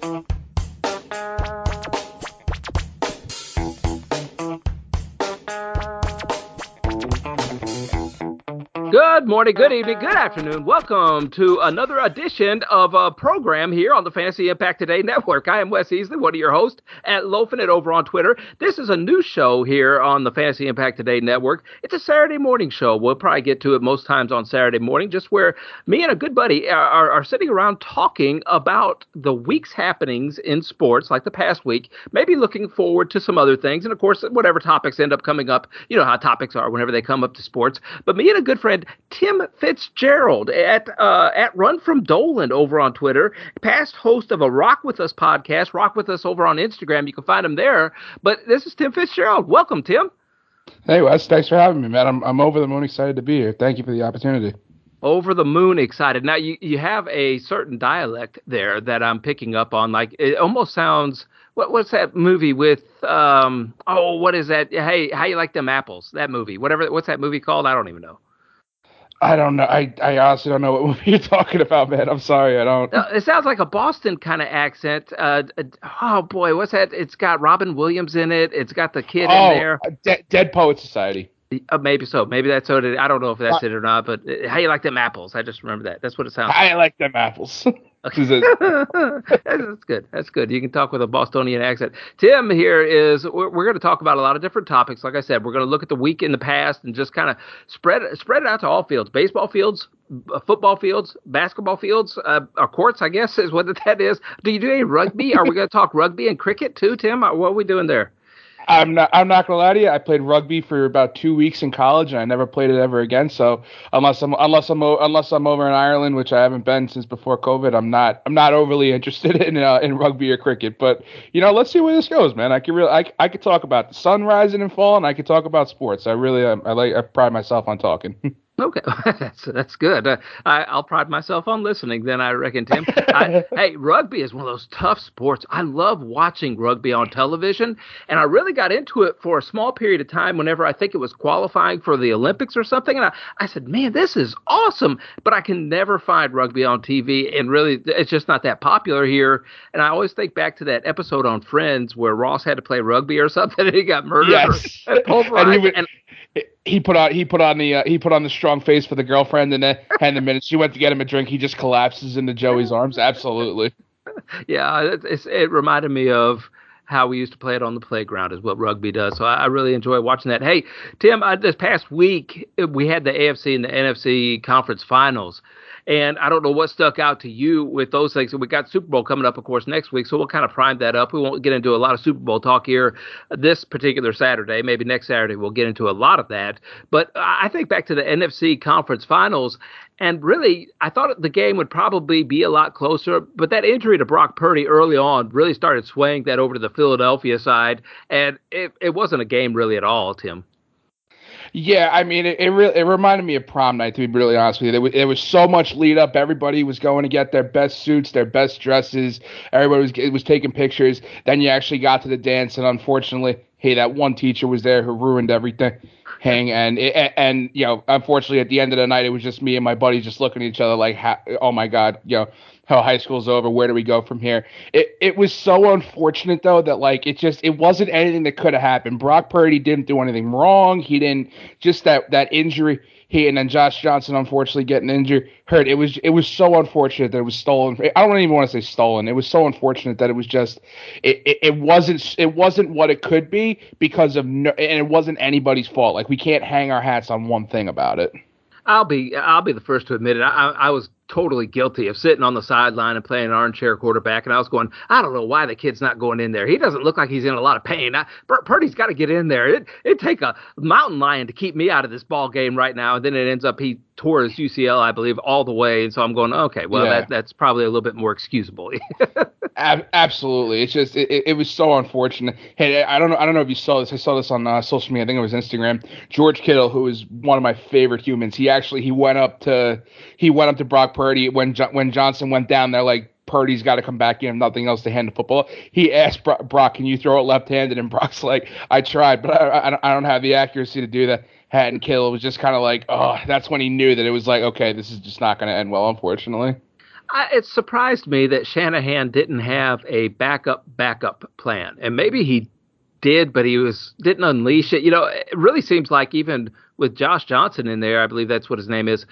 Go! Good morning, good evening, good afternoon. Welcome to another edition of a program here on the Fantasy Impact Today Network. I am Wes Easley, one of your hosts at Loafin' It over on Twitter. This is a new show here on the Fantasy Impact Today Network. It's a Saturday morning show. We'll probably get to it most times on Saturday morning, just where me and a good buddy are, are, are sitting around talking about the week's happenings in sports, like the past week, maybe looking forward to some other things, and of course, whatever topics end up coming up. You know how topics are whenever they come up to sports. But me and a good friend Tim Fitzgerald at uh, at Run from Dolan over on Twitter, past host of a Rock with Us podcast. Rock with Us over on Instagram. You can find him there. But this is Tim Fitzgerald. Welcome, Tim. Hey Wes, thanks for having me, man. I'm I'm over the moon excited to be here. Thank you for the opportunity. Over the moon excited. Now you you have a certain dialect there that I'm picking up on. Like it almost sounds. What what's that movie with? Um. Oh, what is that? Hey, how you like them apples? That movie. Whatever. What's that movie called? I don't even know. I don't know. I, I honestly don't know what movie you're talking about, man. I'm sorry. I don't. It sounds like a Boston kind of accent. Uh, oh boy, what's that? It's got Robin Williams in it. It's got the kid oh, in there. De- Dead Poet Society. Uh, maybe so. Maybe that's what it. I don't know if that's uh, it or not. But uh, how you like them apples? I just remember that. That's what it sounds. Like. I like them apples. Okay. that's good. That's good. You can talk with a Bostonian accent. Tim here is. We're, we're going to talk about a lot of different topics. Like I said, we're going to look at the week in the past and just kind of spread spread it out to all fields: baseball fields, uh, football fields, basketball fields, uh, or courts. I guess is what that is. Do you do any rugby? Are we going to talk rugby and cricket too, Tim? What are we doing there? I'm not. I'm not gonna lie to you. I played rugby for about two weeks in college, and I never played it ever again. So unless I'm unless I'm unless I'm over in Ireland, which I haven't been since before COVID, I'm not. I'm not overly interested in uh, in rugby or cricket. But you know, let's see where this goes, man. I can really. I, I could talk about the sun rising and falling. I could talk about sports. I really. I, I like. I pride myself on talking. Okay, that's that's good. Uh, I, will pride myself on listening. Then I reckon, Tim. I, hey, rugby is one of those tough sports. I love watching rugby on television, and I really got into it for a small period of time. Whenever I think it was qualifying for the Olympics or something, and I, I said, man, this is awesome. But I can never find rugby on TV, and really, it's just not that popular here. And I always think back to that episode on Friends where Ross had to play rugby or something, and he got murdered. Yes. And, and he put on he put on the uh, he put on the strong face for the girlfriend, and then and the minute she went to get him a drink, he just collapses into Joey's arms. Absolutely. Yeah, it, it reminded me of how we used to play it on the playground is what rugby does. So I, I really enjoy watching that. Hey, Tim, uh, this past week we had the AFC and the NFC conference finals. And I don't know what stuck out to you with those things. We got Super Bowl coming up, of course, next week. So we'll kind of prime that up. We won't get into a lot of Super Bowl talk here this particular Saturday. Maybe next Saturday we'll get into a lot of that. But I think back to the NFC conference finals. And really, I thought the game would probably be a lot closer, but that injury to Brock Purdy early on really started swaying that over to the Philadelphia side, and it, it wasn't a game really at all, Tim. Yeah, I mean, it, it really it reminded me of prom night. To be really honest with you, there was, was so much lead up. Everybody was going to get their best suits, their best dresses. Everybody was was taking pictures. Then you actually got to the dance, and unfortunately, hey, that one teacher was there who ruined everything. Hang and and, and you know, unfortunately, at the end of the night, it was just me and my buddy just looking at each other like, oh my god, you know how high school's over. Where do we go from here? It it was so unfortunate though that like it just it wasn't anything that could have happened. Brock Purdy didn't do anything wrong. He didn't just that that injury. He and then Josh Johnson unfortunately getting injured hurt. It was it was so unfortunate that it was stolen. I don't even want to say stolen. It was so unfortunate that it was just it, it, it wasn't it wasn't what it could be because of no, and it wasn't anybody's fault. Like we can't hang our hats on one thing about it. I'll be I'll be the first to admit it. I, I was totally guilty of sitting on the sideline and playing an armchair quarterback. And I was going, I don't know why the kid's not going in there. He doesn't look like he's in a lot of pain. I, Purdy's got to get in there. It it'd take a mountain lion to keep me out of this ball game right now. And then it ends up he his UCL, I believe, all the way. And so I'm going, okay, well yeah. that that's probably a little bit more excusable. Ab- absolutely, it's just it, it, was so unfortunate. Hey, I don't know, I don't know if you saw this. I saw this on uh, social media. I think it was Instagram. George Kittle, who is one of my favorite humans, he actually he went up to he went up to Brock Purdy when when Johnson went down there like Purdy's got to come back in, nothing else to hand the football. He asked Brock, Brock "Can you throw it left-handed?" And Brock's like, "I tried, but I, I, I don't have the accuracy to do that." And Kill was just kind of like, oh, that's when he knew that it was like, okay, this is just not going to end well, unfortunately. I, it surprised me that Shanahan didn't have a backup backup plan, and maybe he did, but he was didn't unleash it. You know, it really seems like even with Josh Johnson in there, I believe that's what his name is.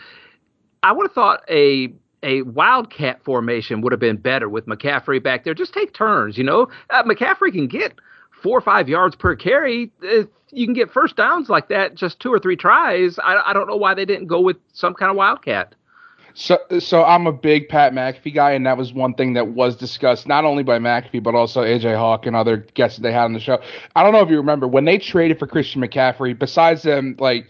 I would have thought a a wildcat formation would have been better with McCaffrey back there. Just take turns, you know. Uh, McCaffrey can get four or five yards per carry. If you can get first downs like that, just two or three tries. I, I don't know why they didn't go with some kind of wildcat. So, so I'm a big Pat McAfee guy, and that was one thing that was discussed not only by McAfee but also AJ Hawk and other guests that they had on the show. I don't know if you remember when they traded for Christian McCaffrey. Besides them, like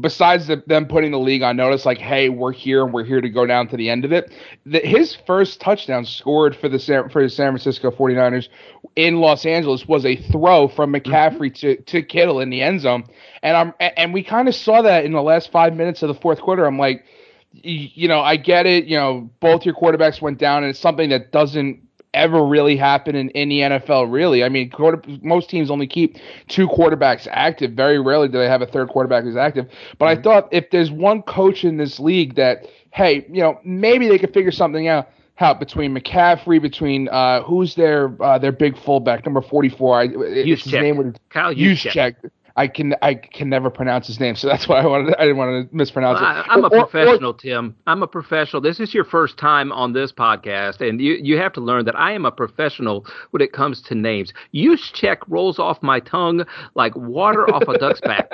besides the, them putting the league on notice, like, hey, we're here and we're here to go down to the end of it. The, his first touchdown scored for the San, for the San Francisco 49ers in Los Angeles was a throw from mm-hmm. McCaffrey to, to Kittle in the end zone, and I'm and we kind of saw that in the last five minutes of the fourth quarter. I'm like you know, I get it. You know, both your quarterbacks went down, and it's something that doesn't ever really happen in, in the NFL, really. I mean, quarter, most teams only keep two quarterbacks active. Very rarely do they have a third quarterback who's active. But mm-hmm. I thought if there's one coach in this league that, hey, you know, maybe they could figure something out. How between McCaffrey, between uh, who's their uh, their big fullback, number forty four? I, his name would Kyle Juszczyk. I can I can never pronounce his name, so that's why I wanted I didn't want to mispronounce well, it. I, am a or, professional, or, Tim. I'm a professional. This is your first time on this podcast, and you you have to learn that I am a professional when it comes to names. Juszczyk rolls off my tongue like water off a duck's back.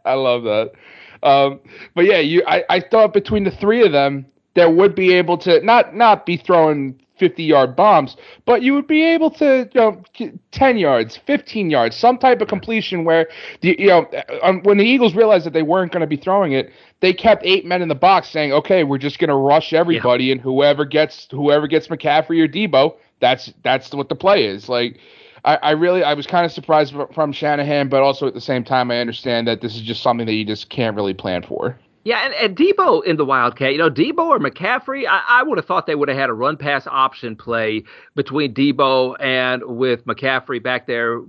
I love that. Um, but yeah, you I, I thought between the three of them, there would be able to not not be throwing 50 yard bombs, but you would be able to, you know, 10 yards, 15 yards, some type of completion where, the, you know, um, when the Eagles realized that they weren't going to be throwing it, they kept eight men in the box saying, okay, we're just going to rush everybody yeah. and whoever gets, whoever gets McCaffrey or Deebo, that's, that's what the play is. Like, I, I really, I was kind of surprised from Shanahan, but also at the same time, I understand that this is just something that you just can't really plan for. Yeah, and, and Deebo in the Wildcat, you know, Deebo or McCaffrey, I, I would have thought they would have had a run pass option play between Deebo and with McCaffrey back there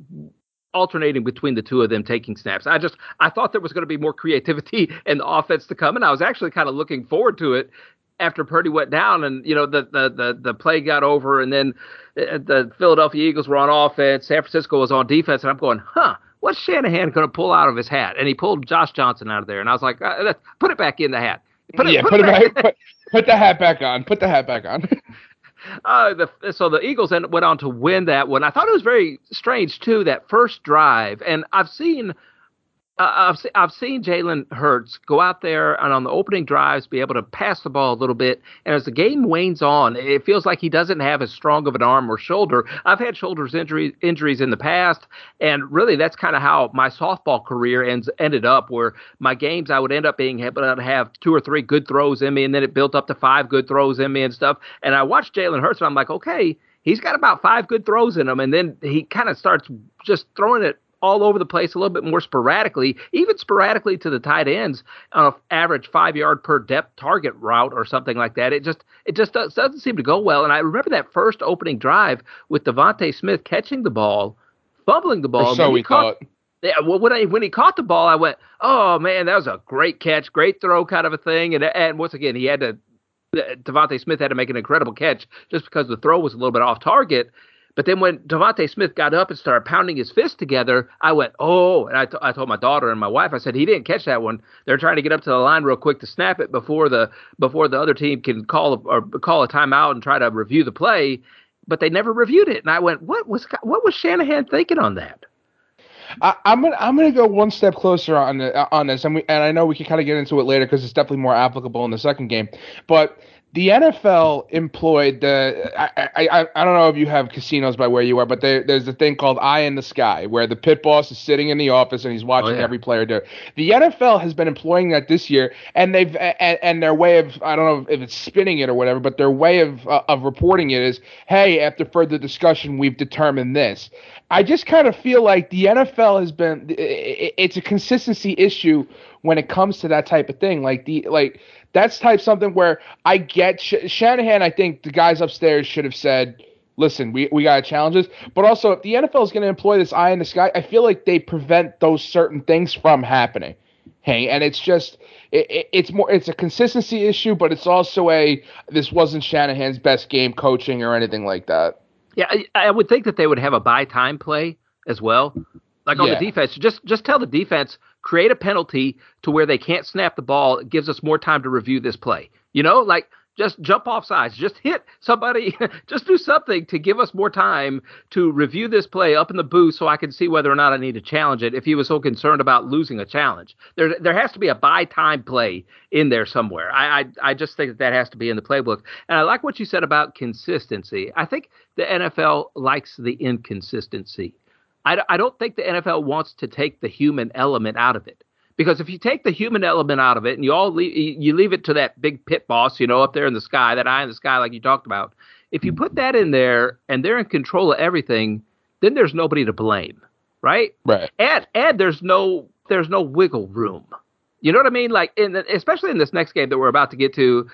alternating between the two of them taking snaps. I just I thought there was going to be more creativity in the offense to come, and I was actually kind of looking forward to it after Purdy went down, and you know the the the, the play got over, and then uh, the Philadelphia Eagles were on offense, San Francisco was on defense, and I'm going, huh what's Shanahan going to pull out of his hat? And he pulled Josh Johnson out of there, and I was like, uh, put it back in the hat. Put it, yeah, put, put it back. back put, put, the hat back on. Put the hat back on. uh, the, so the Eagles went on to win that one. I thought it was very strange too that first drive, and I've seen I've I've seen Jalen Hurts go out there and on the opening drives be able to pass the ball a little bit, and as the game wanes on, it feels like he doesn't have as strong of an arm or shoulder. I've had shoulders injuries injuries in the past, and really that's kind of how my softball career ends ended up. Where my games I would end up being able to have two or three good throws in me, and then it built up to five good throws in me and stuff. And I watched Jalen Hurts, and I'm like, okay. He's got about five good throws in him, and then he kind of starts just throwing it all over the place, a little bit more sporadically, even sporadically to the tight ends on an average five yard per depth target route or something like that. It just it just does, doesn't seem to go well. And I remember that first opening drive with DeVonta Smith catching the ball, fumbling the ball. Or so we caught, thought. Yeah, well, when I when he caught the ball, I went, "Oh man, that was a great catch, great throw, kind of a thing." And and once again, he had to uh, DeVonta Smith had to make an incredible catch just because the throw was a little bit off target. But then when DeVonta Smith got up and started pounding his fist together, I went, oh, and I, t- I told my daughter and my wife, I said he didn't catch that one. They're trying to get up to the line real quick to snap it before the before the other team can call a, or call a timeout and try to review the play. But they never reviewed it, and I went, what was what was Shanahan thinking on that? I, am gonna I'm gonna go one step closer on the, on this, and we and I know we can kind of get into it later because it's definitely more applicable in the second game. But the NFL employed the I, I I don't know if you have casinos by where you are, but there, there's a thing called Eye in the Sky where the pit boss is sitting in the office and he's watching oh, yeah. every player do. It. The NFL has been employing that this year, and they've and, and, their way of I don't know if it's spinning it or whatever, but their way of uh, of reporting it is, hey, after further discussion, we've determined this. I just kind of feel like the NFL has been it's a consistency issue when it comes to that type of thing. Like the like that's type something where I get Sh- Shanahan. I think the guys upstairs should have said, "Listen, we we got challenges." But also, if the NFL is going to employ this eye in the sky, I feel like they prevent those certain things from happening. Hey, and it's just it, it's more it's a consistency issue, but it's also a this wasn't Shanahan's best game coaching or anything like that. Yeah, I, I would think that they would have a buy time play as well. Like on yeah. the defense, just just tell the defense create a penalty to where they can't snap the ball. It gives us more time to review this play. You know, like just jump off sides, just hit somebody, just do something to give us more time to review this play up in the booth so I can see whether or not I need to challenge it if he was so concerned about losing a challenge. There there has to be a buy time play in there somewhere. I, I, I just think that that has to be in the playbook. And I like what you said about consistency. I think the NFL likes the inconsistency. I, I don't think the NFL wants to take the human element out of it. Because if you take the human element out of it and you all leave, you leave it to that big pit boss, you know, up there in the sky, that eye in the sky, like you talked about. If you put that in there and they're in control of everything, then there's nobody to blame, right? Right. And and there's no there's no wiggle room. You know what I mean? Like in the, especially in this next game that we're about to get to,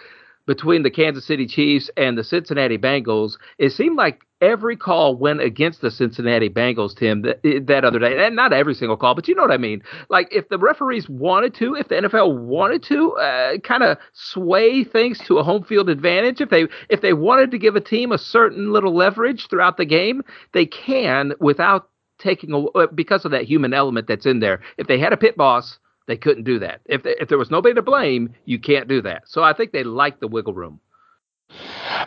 between the Kansas City Chiefs and the Cincinnati Bengals, it seemed like every call went against the Cincinnati Bengals, Tim, that, that other day. And not every single call, but you know what I mean. Like if the referees wanted to, if the NFL wanted to, uh, kind of sway things to a home field advantage, if they if they wanted to give a team a certain little leverage throughout the game, they can without taking a, uh, because of that human element that's in there. If they had a pit boss they couldn't do that. If they, if there was nobody to blame, you can't do that. So I think they like the wiggle room.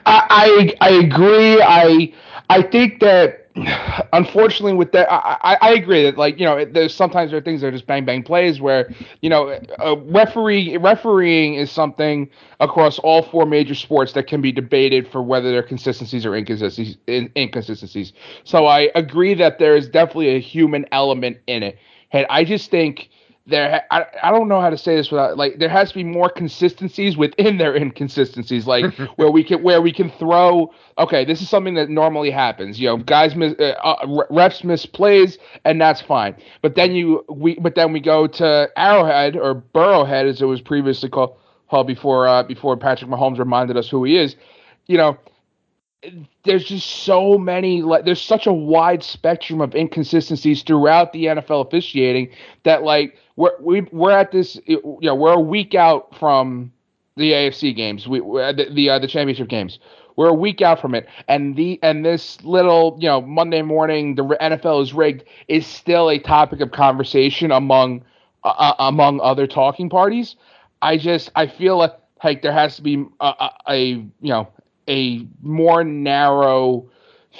I, I I, agree. I I think that unfortunately with that I, I agree that like you know there's sometimes there are things that are just bang bang plays where you know a referee refereeing is something across all four major sports that can be debated for whether there are consistencies or inconsistencies inconsistencies. So I agree that there is definitely a human element in it. And I just think there I, I don't know how to say this without like there has to be more consistencies within their inconsistencies like where we can where we can throw okay this is something that normally happens. You know guys miss uh, uh, refs miss plays and that's fine. But then you we but then we go to Arrowhead or Burrowhead as it was previously called, called before uh, before Patrick Mahomes reminded us who he is. You know there's just so many like there's such a wide spectrum of inconsistencies throughout the NFL officiating that like we're we, we're at this you know we're a week out from the AFC games. We the the, uh, the championship games. We're a week out from it. And the and this little you know Monday morning the NFL is rigged is still a topic of conversation among uh, uh, among other talking parties. I just I feel like like there has to be a, a, a you know a more narrow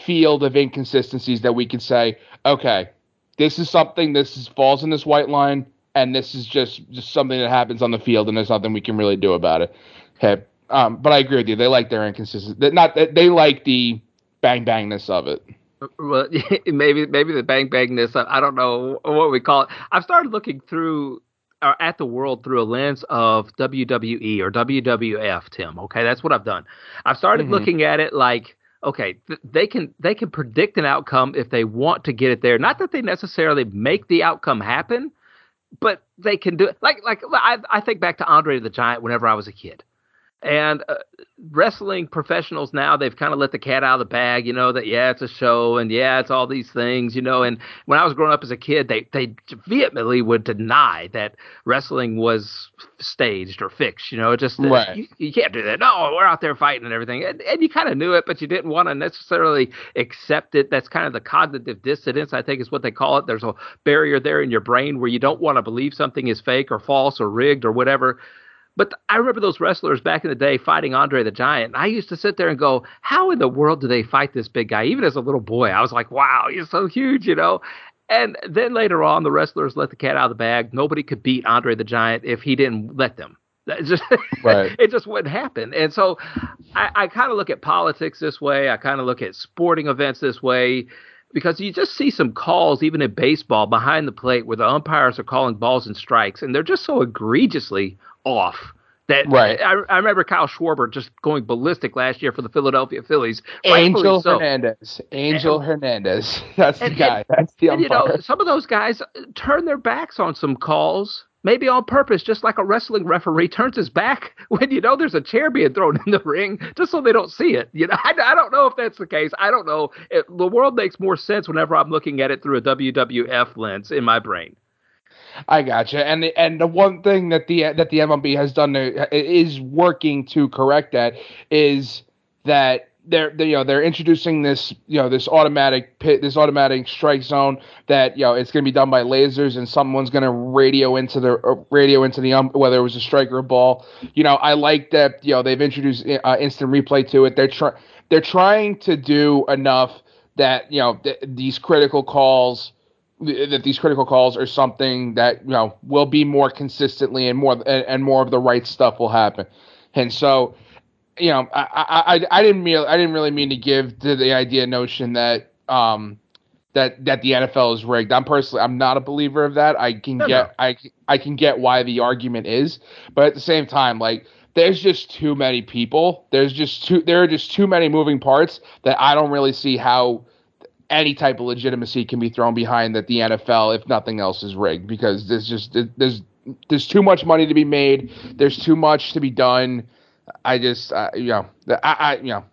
field of inconsistencies that we can say, okay, this is something this is falls in this white line, and this is just just something that happens on the field, and there's nothing we can really do about it. Okay, um, but I agree with you. They like their inconsistency. Not they like the bang bangness of it. Well, maybe maybe the bang bangness. I don't know what we call it. I've started looking through are at the world through a lens of WWE or WWF, Tim. Okay, that's what I've done. I've started mm-hmm. looking at it like, okay, th- they can they can predict an outcome if they want to get it there. Not that they necessarily make the outcome happen, but they can do it. Like like I, I think back to Andre the Giant whenever I was a kid. And uh, wrestling professionals now, they've kind of let the cat out of the bag, you know, that, yeah, it's a show and yeah, it's all these things, you know. And when I was growing up as a kid, they, they vehemently would deny that wrestling was staged or fixed, you know, just, uh, right. you, you, can't do that. No, we're out there fighting and everything. And, and you kind of knew it, but you didn't want to necessarily accept it. That's kind of the cognitive dissonance, I think is what they call it. There's a barrier there in your brain where you don't want to believe something is fake or false or rigged or whatever but I remember those wrestlers back in the day fighting Andre the Giant. I used to sit there and go, how in the world do they fight this big guy? Even as a little boy, I was like, wow, he's so huge, you know? And then later on, the wrestlers let the cat out of the bag. Nobody could beat Andre the Giant if he didn't let them. It just, right. it just wouldn't happen. And so I, I kind of look at politics this way. I kind of look at sporting events this way because you just see some calls, even in baseball, behind the plate where the umpires are calling balls and strikes, and they're just so egregiously off. That right. I, I remember Kyle Schwarber just going ballistic last year for the Philadelphia Phillies. Angel so. Hernandez. Angel and, Hernandez. That's and, the guy. And, That's the umpire. And, you know, some of those guys turn their backs on some calls, maybe on purpose, just like a wrestling referee turns his back when you know there's a chair being thrown in the ring, just so they don't see it. You know, I, I don't know if that's the case. I don't know. It, the world makes more sense whenever I'm looking at it through a WWF lens in my brain. I gotcha. And the, and the one thing that the that the MLB has done is working to correct that is that they're they, you know they're introducing this you know this automatic pit this automatic strike zone that you know it's going to be done by lasers and someone's going to radio into the uh, radio into the um, whether it was a strike or a ball you know i like that you know they've introduced uh, instant replay to it they're trying they're trying to do enough that you know th- these critical calls that these critical calls are something that you know will be more consistently and more and, and more of the right stuff will happen and so you know, I, I, I didn't mean, I didn't really mean to give to the idea notion that, um, that that the NFL is rigged. I'm personally, I'm not a believer of that. I can no, get, no. I, I can get why the argument is, but at the same time, like, there's just too many people. There's just too, there are just too many moving parts that I don't really see how any type of legitimacy can be thrown behind that the NFL, if nothing else, is rigged because there's just there's there's too much money to be made. There's too much to be done I just, uh, you know, I, I, you know.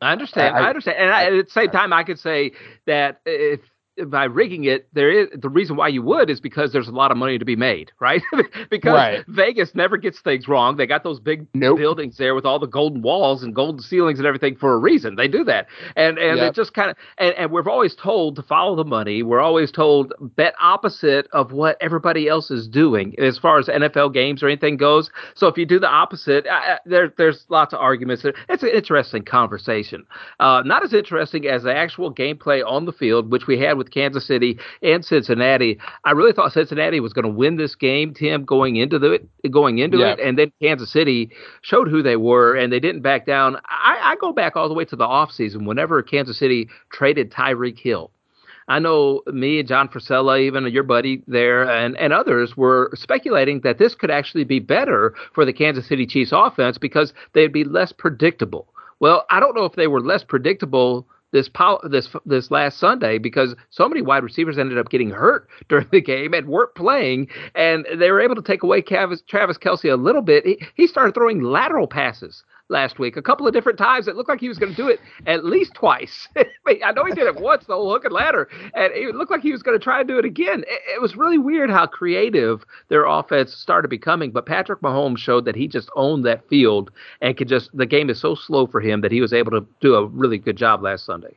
I understand. I, I understand, and I, at the same time, I could say that if by rigging it, there is the reason why you would is because there's a lot of money to be made, right? because right. Vegas never gets things wrong. They got those big nope. buildings there with all the golden walls and golden ceilings and everything for a reason. They do that, and and yep. it just kind of and, and we're always told to follow the money. We're always told bet opposite of what everybody else is doing as far as NFL games or anything goes. So if you do the opposite, uh, there there's lots of arguments. It's an interesting conversation. Uh, not as interesting as the actual gameplay on the field, which we had with with Kansas City and Cincinnati. I really thought Cincinnati was going to win this game, Tim, going into the going into yeah. it, and then Kansas City showed who they were, and they didn't back down. I, I go back all the way to the offseason whenever Kansas City traded Tyreek Hill. I know me and John Frisella, even your buddy there, and, and others were speculating that this could actually be better for the Kansas City Chiefs offense because they'd be less predictable. Well, I don't know if they were less predictable this this this last Sunday because so many wide receivers ended up getting hurt during the game and weren't playing, and they were able to take away Travis, Travis Kelce a little bit. He, he started throwing lateral passes last week a couple of different times. It looked like he was going to do it at least twice. I know he did it once, the whole hook and ladder, and it looked like he was going to try and do it again. It, it, was really weird how creative their offense started becoming. But Patrick Mahomes showed that he just owned that field and could just. The game is so slow for him that he was able to do a really good job last Sunday.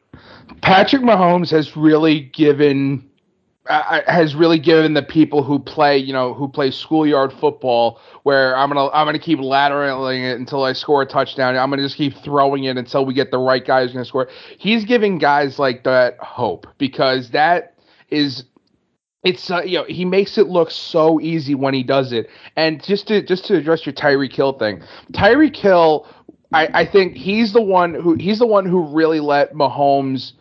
Patrick Mahomes has really given has really given the people who play, you know, who play schoolyard football, where I'm gonna I'm gonna keep lateraling it until I score a touchdown. I'm gonna just keep throwing it until we get the right guy who's gonna score. He's giving guys like that hope because that is it's uh, you know he makes it look so easy when he does it. And just to just to address your Tyreek Hill thing, Tyreek Hill, I, I think he's the one who he's the one who really let Mahomes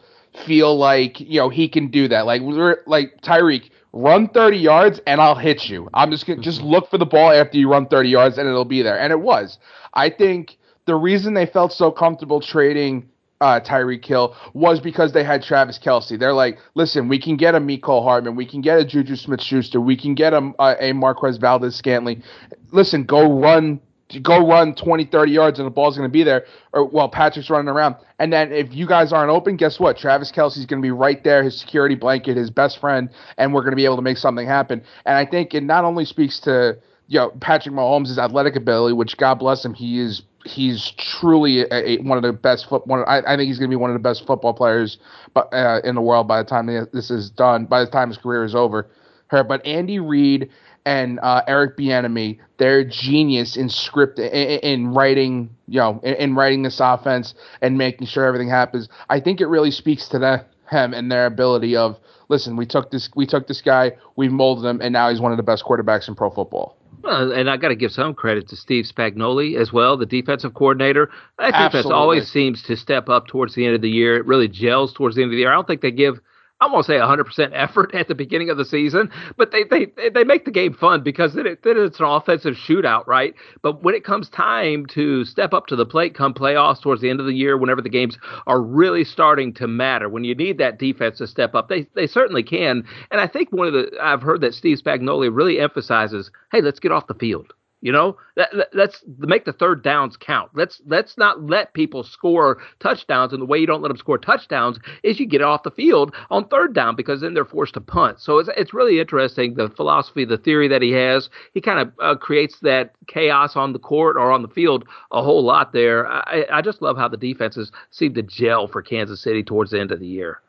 feel like you know he can do that. Like we're like Tyreek, run 30 yards and I'll hit you. I'm just gonna just look for the ball after you run 30 yards and it'll be there. And it was. I think the reason they felt so comfortable trading uh, Tyreek Hill was because they had Travis Kelce. They're like, listen, we can get a Mecole Hardman, we can get a Juju Smith Schuster, we can get a, a Marquez Valdes Scantling. Listen, go run go run 20, 30 yards and the ball's going to be there, or well, Patrick's running around. And then if you guys aren't open, guess what? Travis Kelce's going to be right there, his security blanket, his best friend, and we're going to be able to make something happen. And I think it not only speaks to you know Patrick Mahomes' athletic ability, which God bless him, he is he's truly a, a, one of the best foot. One, I, I think he's going to be one of the best football players, but uh, in the world by the time this is done, by the time his career is over. Her, but Andy Reid and uh, Eric Bieniemy, they're genius in script in, in writing, you know, in, in, writing this offense and making sure everything happens. I think it really speaks to them and their ability of listen, we took this we took this guy, we molded him, and now he's one of the best quarterbacks in pro football. Well, and I got to give some credit to Steve Spagnuolo as well, the defensive coordinator. That defense always seems to step up towards the end of the year. It really gels towards the end of the year. I don't think they give I won't say 100% effort at the beginning of the season, but they they they make the game fun because then, it, it, it's an offensive shootout, right? But when it comes time to step up to the plate, come playoffs towards the end of the year, whenever the games are really starting to matter, when you need that defense to step up, they they certainly can. And I think one of the I've heard that Steve Spagnuolo really emphasizes, hey, let's get off the field You know, that, let's make the third downs count. Let's let's not let people score touchdowns. And the way you don't let them score touchdowns is you get off the field on third down because then they're forced to punt. So it's it's really interesting the philosophy, the theory that he has. He kind of uh, creates that chaos on the court or on the field a whole lot there. I, I just love how the defenses seem to gel for Kansas City towards the end of the year.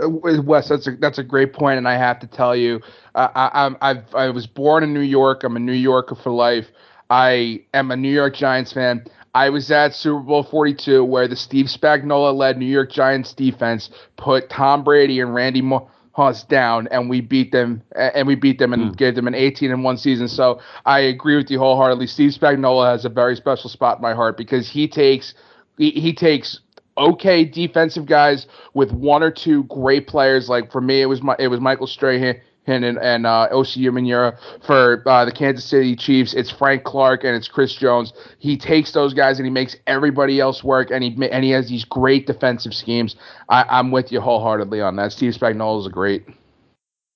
Uh, Wes, that's a that's a great point, and I have to tell you, uh, I I've, I was born in New York. I'm a New Yorker for life. I am a New York Giants fan. I was at Super Bowl 42 where the Steve Spagnuolo led New York Giants defense put Tom Brady and Randy Moss down, and we beat them, and we beat them and mm. gave them an 18 and one season. So I agree with you wholeheartedly. Steve Spagnuolo has a very special spot in my heart because he takes he, he takes okay defensive guys with one or two great players. Like for me, it was my it was Michael Strahan and and uh, Osi Umenyiora for uh, the Kansas City Chiefs. It's Frank Clark and it's Chris Jones. He takes those guys and he makes everybody else work, and he and he has these great defensive schemes. I, I'm with you wholeheartedly on that. Steve Spagnuolo is a great.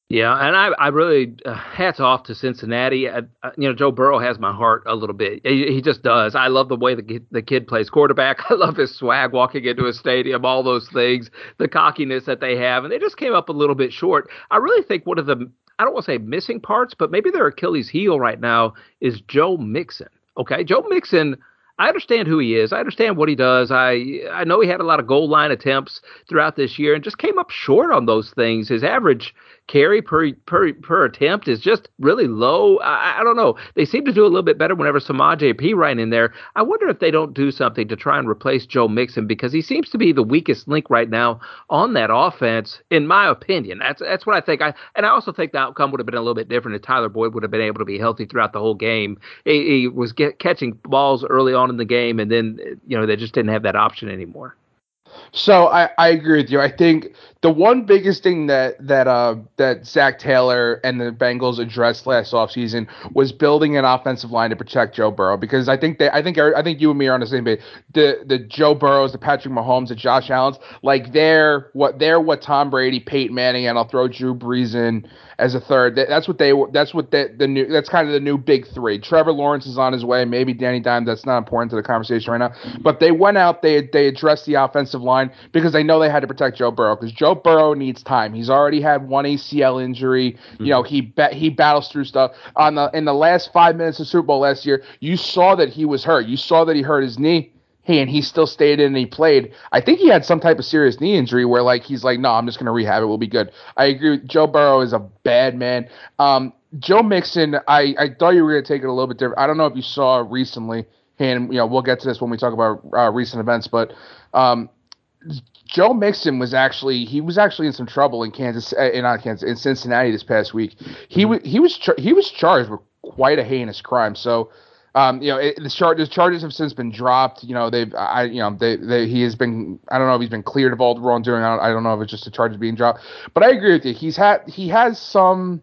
Yeah, and I, I really uh, hats off to Cincinnati. You know, Joe Burrow has my heart a little bit. He, he just does. I love the way the the kid plays quarterback. I love his swag walking into a stadium, all those things, the cockiness that they have, and they just came up a little bit short. I really think one of the I don't want to say missing parts, but maybe their Achilles heel right now is Joe Mixon. Okay, Joe Mixon I understand who he is. I understand what he does. I I know he had a lot of goal line attempts throughout this year and just came up short on those things. His average carry per per per attempt is just really low. I, I don't know. They seem to do a little bit better whenever Samaj P ran in there. I wonder if they don't do something to try and replace Joe Mixon because he seems to be the weakest link right now on that offense, in my opinion. That's that's what I think. I and I also think the outcome would have been a little bit different if Tyler Boyd would have been able to be healthy throughout the whole game. He, he was get, catching balls early on in the game, and then you know they just didn't have that option anymore. So I, I agree with you. I think the one biggest thing that that uh that Zac Taylor and the Bengals addressed last offseason was building an offensive line to protect Joe Burrow because I think they I think I think you and me are on the same page. The the Joe Burrows, the Patrick Mahomes, the Josh Allen's, like they're what they're what Tom Brady, Peyton Manning, and I'll throw Drew Brees in as a third. That's what they that's what the, the new that's kind of the new big three. Trevor Lawrence is on his way, maybe Danny Dimes. That's not important to the conversation right now. But they went out, they they addressed the offensive line because they know they had to protect Joe Burrow because Joe Burrow needs time. He's already had one ACL injury. Mm-hmm. You know he bet he battles through stuff on the in the last five minutes of Super Bowl last year. You saw that he was hurt. You saw that he hurt his knee hey, and he still stayed in and he played. I think he had some type of serious knee injury where like he's like, no, I'm just gonna rehab it. We'll be good. I agree. With, Joe Burrow is a bad man. Um, Joe Mixon, I I thought you were gonna take it a little bit different. I don't know if you saw recently, and you know we'll get to this when we talk about uh, recent events, but um, Joe Mixon was actually he was actually in some trouble in Kansas, uh, in not Kansas, in Cincinnati this past week. He mm-hmm. was he was char- he was charged with quite a heinous crime. So um, you know, it, the, char- the charges have since been dropped. You know, they've, I, you know, they, they, he has been, I don't know if he's been cleared of all the wrongdoing. I don't, I don't know if it's just the charges being dropped. But I agree with you. He's had, he has some,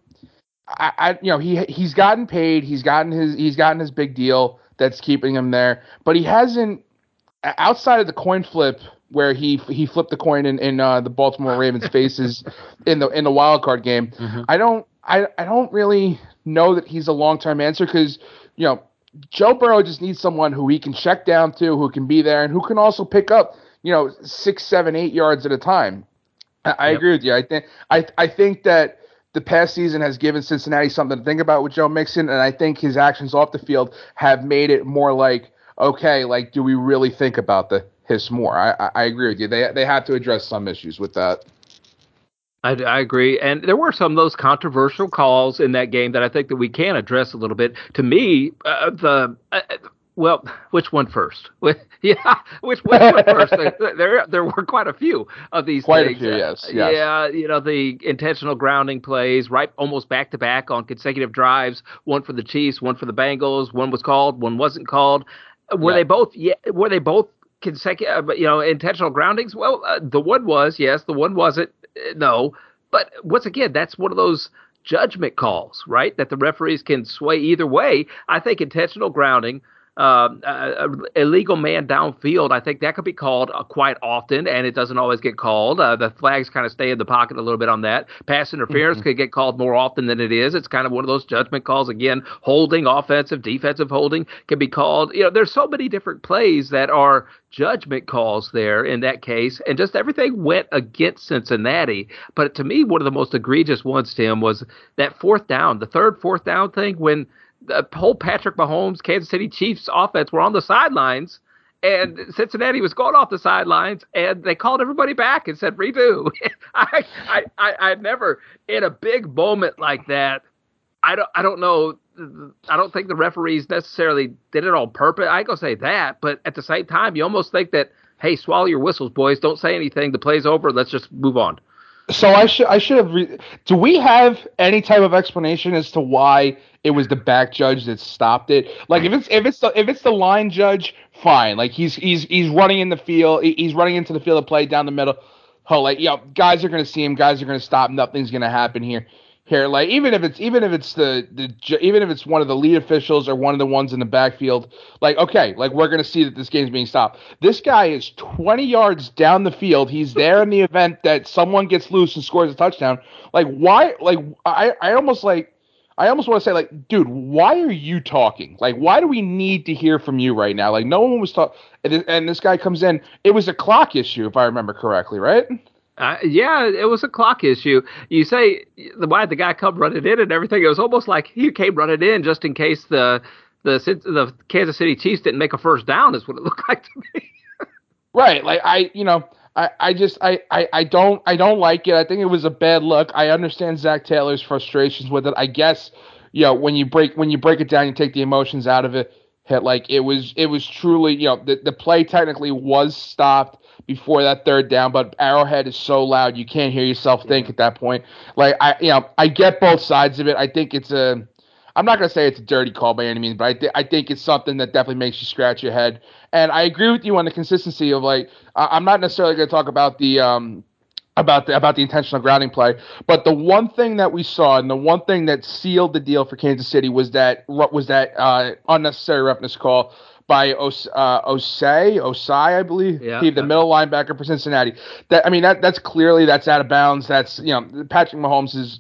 I, I, you know, he, he's gotten paid. He's gotten his, he's gotten his big deal that's keeping him there. But he hasn't, outside of the coin flip where he he flipped the coin in, in uh, the Baltimore Ravens faces in the in the wild card game. Mm-hmm. I don't I I don't really know that he's a long term answer because you know Joe Burrow just needs someone who he can check down to, who can be there, and who can also pick up, you know, six, seven, eight yards at a time. I, I agree with you. I think I I think that the past season has given Cincinnati something to think about with Joe Mixon, and I think his actions off the field have made it more like, okay, like, do we really think about the his more? I I, I agree with you. They they have to address some issues with that. I, I, agree, and there were some of those controversial calls in that game that I think that we can address a little bit. To me, uh, the uh, well, which one first? yeah, which one first? there, there, there were quite a few of these. Quite things. a few, yes, yes. Yeah, you know the intentional grounding plays, right, almost back to back on consecutive drives. One for the Chiefs, one for the Bengals. One was called, one wasn't called. Were yeah. they both? Yeah, were they both consecutive? Uh, you know, intentional groundings? Well, uh, the one was yes, the one wasn't no. But once again, that's one of those judgment calls, right? That the referees can sway either way. I think intentional grounding uh, uh, illegal man downfield, I think that could be called uh, quite often, and it doesn't always get called. Uh, the flags kind of stay in the pocket a little bit on that. Pass interference mm-hmm. could get called more often than it is. It's kind of one of those judgment calls. Again, holding, offensive, defensive holding can be called. You know, there's so many different plays that are judgment calls there in that case, and just everything went against Cincinnati. But to me, one of the most egregious ones, Tim, was that fourth down, the third fourth down thing when – the whole Patrick Mahomes Kansas City Chiefs offense were on the sidelines and Cincinnati was going off the sidelines, and they called everybody back and said redo. I, I, I, I never in a big moment like that. I don't, I don't know. I don't think the referees necessarily did it on purpose. I go say that, but at the same time, you almost think that, hey, swallow your whistles, boys. Don't say anything. The play's over. Let's just move on. So I should I should have. Re- Do we have any type of explanation as to why it was the back judge that stopped it? Like if it's if it's the if it's the line judge, fine. Like he's he's he's running in the field, he's running into the field of play down the middle. Oh, like yo, guys are gonna see him, guys are gonna stop. Nothing's gonna happen here here. Like even if it's even if it's the the even if it's one of the lead officials or one of the ones in the backfield, like okay, like we're gonna see that this game's being stopped. This guy is 20 yards down the field. He's there in the event that someone gets loose and scores a touchdown. Like why? Like I I almost like. I almost want to say, like, dude, why are you talking? Like, why do we need to hear from you right now? Like, no one was talking, and, and this guy comes in. It was a clock issue, if I remember correctly, right? Uh, yeah, it was a clock issue. You say why the guy come running in and everything. It was almost like he came running in just in case the the the Kansas City Chiefs didn't make a first down. Is what it looked like to me. right, like I, you know, I, I just I, I I don't I don't like it. I think it was a bad look. I understand Zac Taylor's frustrations with it. I guess you know when you break when you break it down, you take the emotions out of it. Hit like it was it was truly you know the the play technically was stopped before that third down, but Arrowhead is so loud you can't hear yourself think at that point. Like I, you know, I get both sides of it. I think it's a, I'm not gonna say it's a dirty call by any means, but I, th- I think it's something that definitely makes you scratch your head. And I agree with you on the consistency of like, I'm not necessarily gonna talk about the um about the about the intentional grounding play. But the one thing that we saw and the one thing that sealed the deal for Kansas City was that was that uh, unnecessary roughness call by Os, uh, Ossai, Ossai, I believe, yeah. the middle linebacker for Cincinnati. That I mean, that that's clearly that's out of bounds. That's you know, Patrick Mahomes is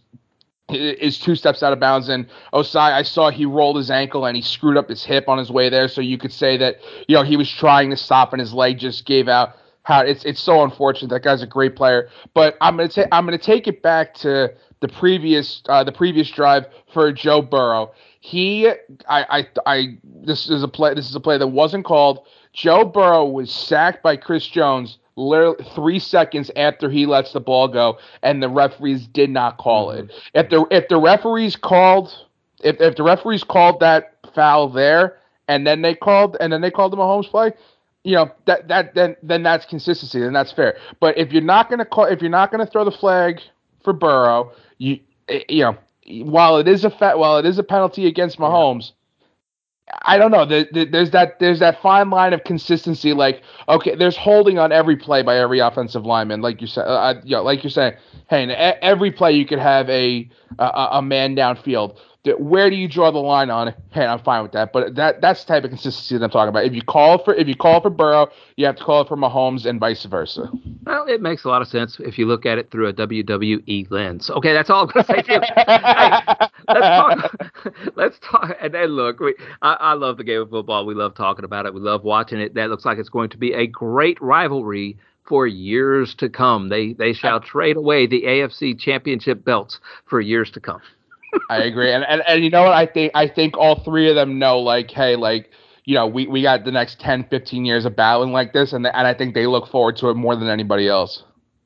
is two steps out of bounds. And Ossai, I saw he rolled his ankle and he screwed up his hip on his way there. So you could say that you know he was trying to stop and his leg just gave out. How it's it's so unfortunate. That guy's a great player. But I'm gonna take I'm gonna take it back to the previous uh, the previous drive for Joe Burrow. He, I, I, I, this is a play. This is a play that wasn't called. Joe Burrow was sacked by Chris Jones literally three seconds after he lets the ball go, and the referees did not call mm-hmm. it. If the if the referees called, if if the referees called that foul there, and then they called, and then they called the Mahomes play, you know that that then then that's consistency, then that's fair. But if you're not gonna call, if you're not gonna throw the flag for Burrow, you eh, you know while it is a fa- while it is a penalty against Mahomes, yeah. I don't know. There, there's that there's that fine line of consistency. Like, okay, there's holding on every play by every offensive lineman. Like you said, uh, you know, like you're saying, hey, every play you could have a a, a man downfield where do you draw the line on it? Hey, I'm fine with that, but that that's the type of consistency that I'm talking about. If you call for if you call for Burrow, you have to call it for Mahomes and vice versa. Well, it makes a lot of sense if you look at it through a WWE lens. Okay, that's all I'm gonna say. to hey, let's talk. let's talk. And then look, we, I, I love the game of football. We love talking about it. We love watching it. That looks like it's going to be a great rivalry for years to come. They they shall trade away the AFC championship belts for years to come. I agree, and, and and you know what? I think I think all three of them know, like, hey, like, you know, we, we got the next 10, 15 years of battling like this, and and I think they look forward to it more than anybody else.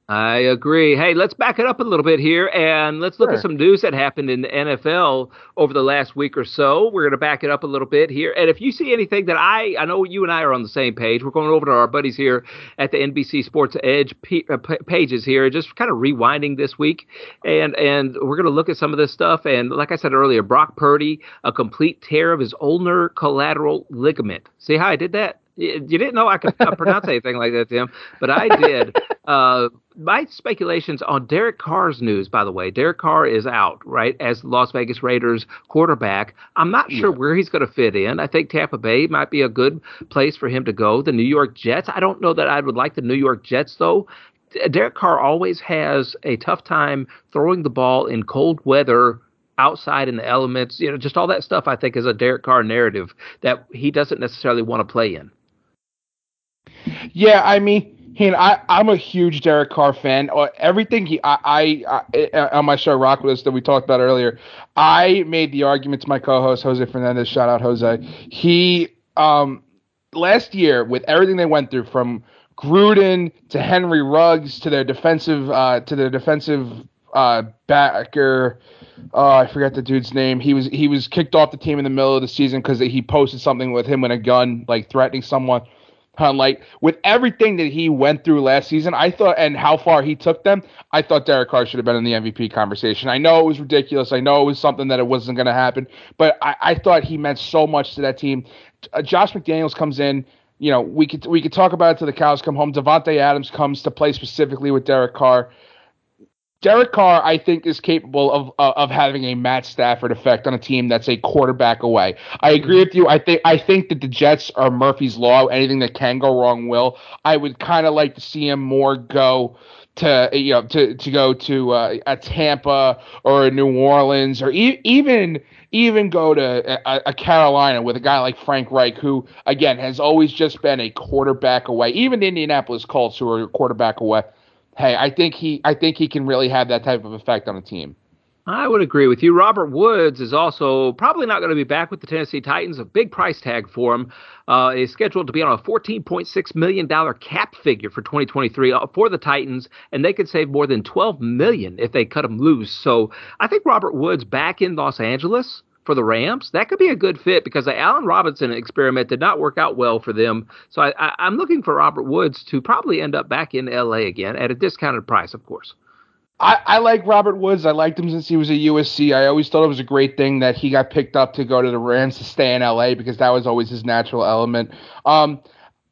I agree. Hey, let's back it up a little bit here and let's look sure. at some news that happened in the NFL over the last week or so. We're going to back it up a little bit here. And if you see anything that I, I know you and I are on the same page, we're going over to our buddies here at the NBC Sports Edge p- uh, p- pages here, just kind of rewinding this week. And, and we're going to look at some of this stuff. And like I said earlier, Brock Purdy, a complete tear of his ulnar collateral ligament. See how I did that? You didn't know I could pronounce anything like that, Tim, but I did. Uh, my speculations on Derek Carr's news, by the way, Derek Carr is out, right, as Las Vegas Raiders quarterback. I'm not sure yeah. where he's going to fit in. I think Tampa Bay might be a good place for him to go. The New York Jets, I don't know that I would like the New York Jets, though. Derek Carr always has a tough time throwing the ball in cold weather outside in the elements, you know, just all that stuff I think is a Derek Carr narrative that he doesn't necessarily want to play in. Yeah, I mean, I, I'm a huge Derek Carr fan. Uh, everything he, I, I, I, on my show Rock us that we talked about earlier, I made the argument to my co-host Jose Fernandez. Shout out Jose. He, um, last year with everything they went through from Gruden to Henry Ruggs to their defensive, uh, to their defensive uh, backer. Oh, I forget the dude's name. He was he was kicked off the team in the middle of the season because he posted something with him with a gun, like threatening someone. Um, like with everything that he went through last season, I thought, and how far he took them, I thought Derek Carr should have been in the MVP conversation. I know it was ridiculous. I know it was something that it wasn't going to happen, but I, I, thought he meant so much to that team. Uh, Josh McDaniels comes in. You know, we could we could talk about it till the cows come home. Davante Adams comes to play specifically with Derek Carr. Derek Carr, I think, is capable of uh, of having a Matt Stafford effect on a team that's a quarterback away. I agree with you. I think I think that the Jets are Murphy's law. Anything that can go wrong will. I would kind of like to see him more go to you know to to go to uh, a Tampa or a New Orleans or e- even even go to a, a, Carolina with a guy like Frank Reich, who again has always just been a quarterback away. Even the Indianapolis Colts, who are a quarterback away hey, I think he I think he can really have that type of effect on a team. I would agree with you. Robert Woods is also probably not going to be back with the Tennessee Titans. A big price tag for him. Uh, is scheduled to be on a $14.6 million cap figure for 2023 uh, for the Titans, and they could save more than 12 million if they cut him loose. So I think Robert Woods back in Los Angeles for the Rams, that could be a good fit because the Allen Robinson experiment did not work out well for them. So I, am looking for Robert Woods to probably end up back in LA again at a discounted price, of course. I, I like Robert Woods. I liked him since he was at USC. I always thought it was a great thing that he got picked up to go to the Rams to stay in LA because that was always his natural element. Um,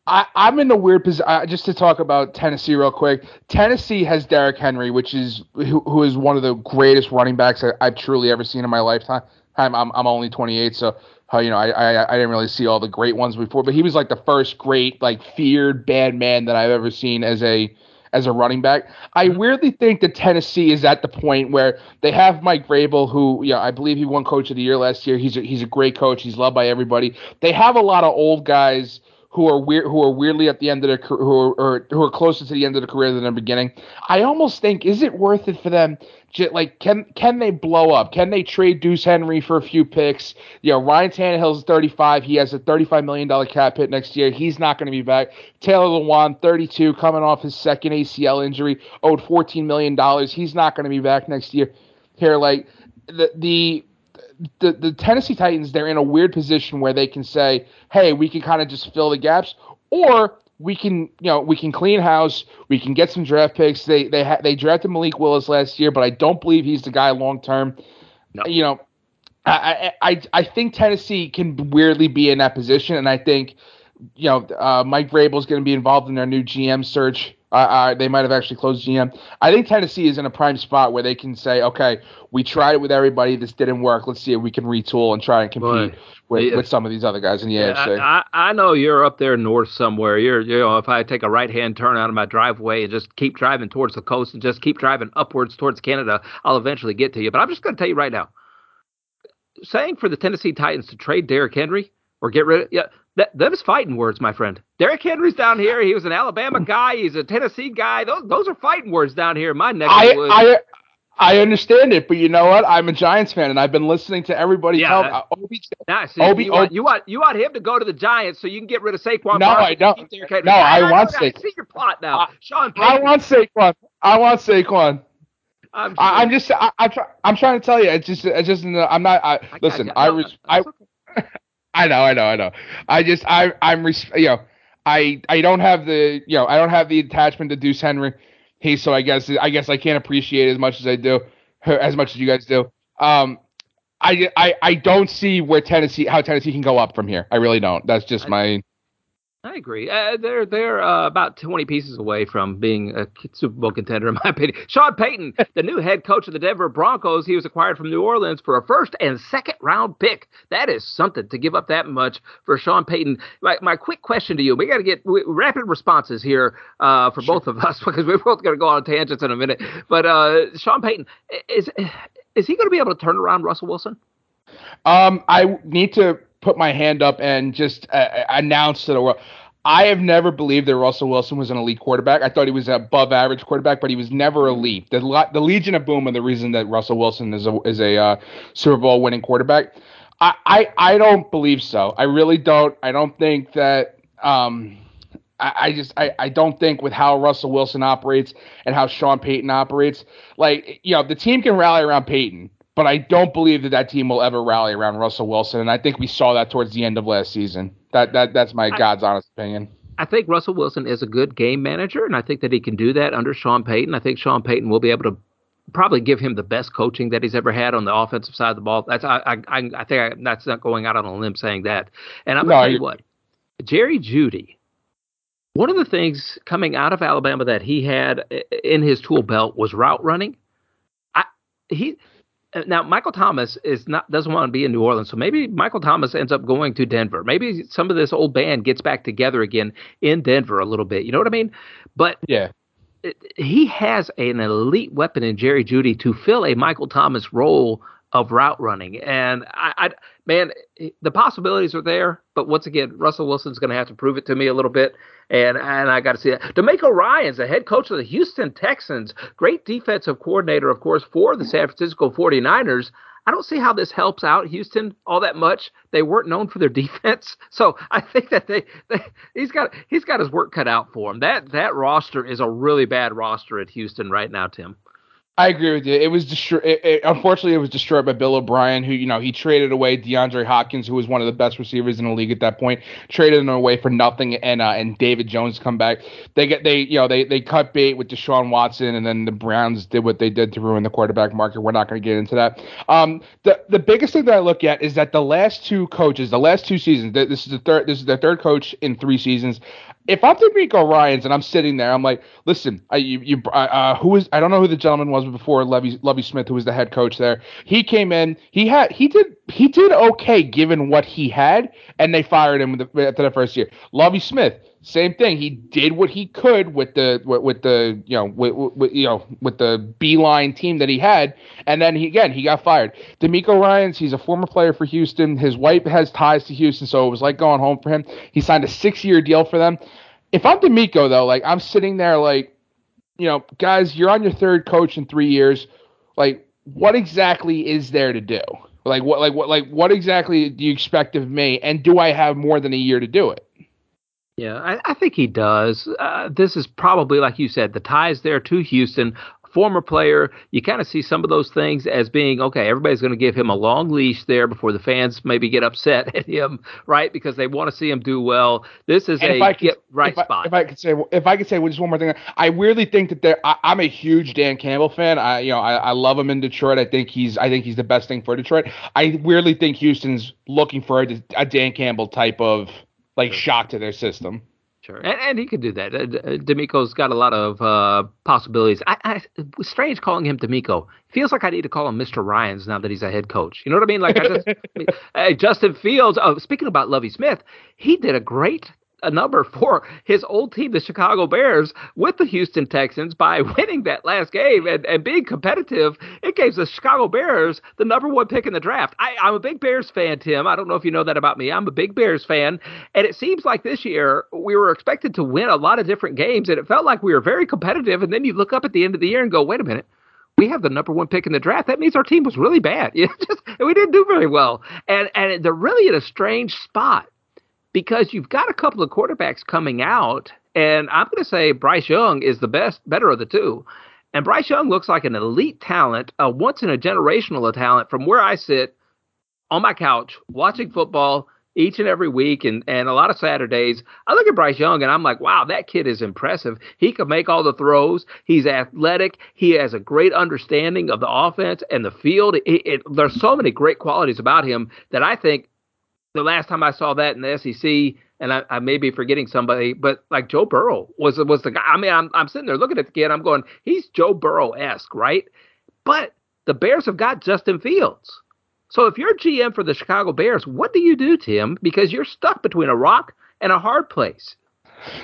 I, am in a weird position. Just to talk about Tennessee real quick. Tennessee has Derrick Henry, which is who, who is one of the greatest running backs I, have truly ever seen in my lifetime. I'm I'm, I'm only 28, so uh, you know I, I I didn't really see all the great ones before, but he was like the first great like feared bad man that I've ever seen as a as a running back. I mm-hmm. weirdly think that Tennessee is at the point where they have Mike Vrabel, who yeah I believe he won Coach of the Year last year. He's a, he's a great coach. He's loved by everybody. They have a lot of old guys who are weird, who are weirdly at the end of their who are, or, who are closer to the end of the career than the beginning. I almost think is it worth it for them? Like, can can they blow up? Can they trade Deuce Henry for a few picks? You know, Ryan Tannehill's 35. He has a 35 million dollar cap hit next year. He's not going to be back. Taylor Lewan, 32, coming off his second ACL injury, owed 14 million dollars. He's not going to be back next year. Here, like the the the, the Tennessee Titans, they're in a weird position where they can say, hey, we can kind of just fill the gaps, or we can, you know, we can clean house, we can get some draft picks. They they ha- they drafted Malik Willis last year, but I don't believe he's the guy long term. No. You know, I, I I think Tennessee can weirdly be in that position, and I think, you know, uh, Mike Vrabel is going to be involved in their new GM search. Uh, uh, they might have actually closed GM. I think Tennessee is in a prime spot where they can say, okay, we tried it with everybody. This didn't work. Let's see if we can retool and try and compete with, with some of these other guys in the yeah, AFC. I, I, know you're up there north somewhere. You're, you know, if I take a right hand turn out of my driveway and just keep driving towards the coast and just keep driving upwards towards Canada, I'll eventually get to you. But I'm just going to tell you right now saying for the Tennessee Titans to trade Derrick Henry or get rid of yeah, that them's fighting words, my friend. Derrick Henry's down here. He was an Alabama guy. He's a Tennessee guy. Those those are fighting words down here in my neck of the woods. I, I understand it, but you know what? I'm a Giants fan, and I've been listening to everybody yeah, tell me. Obi, nah, see, Obi, you, want, you, want, you want him to go to the Giants so you can get rid of Saquon. No, I don't. No, I, I want Saquon. I see your plot now, I, Sean. Payton. I want Saquon. I want Saquon. I'm, sure. I, am just. I, am trying. I'm trying to tell you. It's just. It's just. I'm not. I, listen. I. was. I, I know, I know, I know. I just, I, I'm, you know, I, I don't have the, you know, I don't have the attachment to Deuce Henry. He, so I guess, I guess I can't appreciate as much as I do, as much as you guys do. Um, I, I, I don't see where Tennessee, how Tennessee can go up from here. I really don't. That's just my. I agree. Uh, they're they're uh, about 20 pieces away from being a Super Bowl contender, in my opinion. Sean Payton, the new head coach of the Denver Broncos, he was acquired from New Orleans for a first and second round pick. That is something to give up that much for Sean Payton. My, my quick question to you: We got to get rapid responses here uh, for sure. both of us because we're both going to go on tangents in a minute. But uh, Sean Payton is is he going to be able to turn around Russell Wilson? Um, I need to put my hand up and just uh, announce to the world. I have never believed that Russell Wilson was an elite quarterback. I thought he was an above average quarterback, but he was never elite. The, the Legion of Boom and the reason that Russell Wilson is a is a uh, Super Bowl winning quarterback. I, I I don't believe so. I really don't. I don't think that. Um, I, I just I, I don't think with how Russell Wilson operates and how Sean Payton operates, like you know, the team can rally around Payton, but I don't believe that that team will ever rally around Russell Wilson, and I think we saw that towards the end of last season. That that that's my I, God's honest opinion. I think Russell Wilson is a good game manager, and I think that he can do that under Sean Payton. I think Sean Payton will be able to probably give him the best coaching that he's ever had on the offensive side of the ball. That's I I I think I, that's not going out on a limb saying that. And I'm gonna tell you what, Jerry Jeudy. One of the things coming out of Alabama that he had in his tool belt was route running. I he Uh, now Michael Thomas is not doesn't want to be in New Orleans, so maybe Michael Thomas ends up going to Denver. Maybe some of this old band gets back together again in Denver a little bit. You know what I mean? But yeah, it, he has an elite weapon in Jerry Jeudy to fill a Michael Thomas role of route running. And I, I, man, the possibilities are there. But once again, Russell Wilson's going to have to prove it to me a little bit. And and I got to see that. DeMeco Ryans the head coach of the Houston Texans, great defensive coordinator, of course, for the San Francisco 49ers. I don't see how this helps out Houston all that much. They weren't known for their defense, so I think that they, they he's got he's got his work cut out for him. That that roster is a really bad roster at Houston right now, Tim. I agree with you. It was destroyed. unfortunately, it was destroyed by Bill O'Brien, who you know he traded away DeAndre Hopkins, who was one of the best receivers in the league at that point, traded him away for nothing, and uh, and David Jones come back. They get they you know they they cut bait with Deshaun Watson, and then the Browns did what they did to ruin the quarterback market. We're not going to get into that. Um, the the biggest thing that I look at is that the last two coaches, the last two seasons, this is the third this is the third coach in three seasons if I'm DeMeco Ryans and I'm sitting there, I'm like, listen, I, you, you, uh, who is? I don't know who the gentleman was before Lovie, Lovie Smith, who was the head coach there. He came in, he had, he did, he did okay given what he had, and they fired him after the first year. Lovie Smith, same thing. He did what he could with the with, with the you know with, with, you know with the beeline team that he had, and then he again he got fired. DeMeco Ryans, he's a former player for Houston. His wife has ties to Houston, so it was like going home for him. He signed a six year deal for them. If I'm DeMeco though, like I'm sitting there like, you know, guys, you're on your third coach in three years. Like, what exactly is there to do? Like what like what like what exactly do you expect of me? And do I have more than a year to do it? Yeah, I, I think he does. Uh, this is probably, like you said, the ties there to Houston. Former player, you kind of see some of those things as being okay. Everybody's going to give him a long leash there before the fans maybe get upset at him, right? Because they want to see him do well. This is and a could, get right if spot. I, if I could say, if I could say just one more thing, I weirdly think that there. I, am a huge Dan Campbell fan. I, you know, I, I love him in Detroit. I think he's, I think he's the best thing for Detroit. I weirdly think Houston's looking for a, a Dan Campbell type of like shock to their system. Sure, and, and he could do that. Uh, DeMeco's got a lot of uh, possibilities. I, I was strange calling him DeMeco. Feels like I need to call him Mr. Ryans now that he's a head coach. You know what I mean? Like I just, hey, Justin Fields. Oh, speaking about Lovie Smith, he did a great a number for his old team, the Chicago Bears, with the Houston Texans by winning that last game and, and being competitive. It gave the Chicago Bears the number one pick in the draft. I, I'm a big Bears fan, Tim. I don't know if you know that about me. I'm a big Bears fan. And it seems like this year we were expected to win a lot of different games, and it felt like we were very competitive. And then you look up at the end of the year and go, wait a minute we have the number one pick in the draft. That means our team was really bad. Just we didn't do very well, and and they're really in a strange spot because you've got a couple of quarterbacks coming out, and I'm going to say Bryce Young is the best, better of the two. And Bryce Young looks like an elite talent, a once in a generational talent from where I sit on my couch watching football each and every week and, and a lot of Saturdays. I look at Bryce Young and I'm like, wow, that kid is impressive. He can make all the throws. He's athletic. He has a great understanding of the offense and the field. It, it, there's so many great qualities about him that I think the last time I saw that in the SEC, and I, I may be forgetting somebody, but like Joe Burrow was was the guy. I mean, I'm I'm sitting there looking at the kid. I'm going, he's Joe Burrow esque, right? But the Bears have got Justin Fields. So if you're GM for the Chicago Bears, what do you do, Tim? Because you're stuck between a rock and a hard place.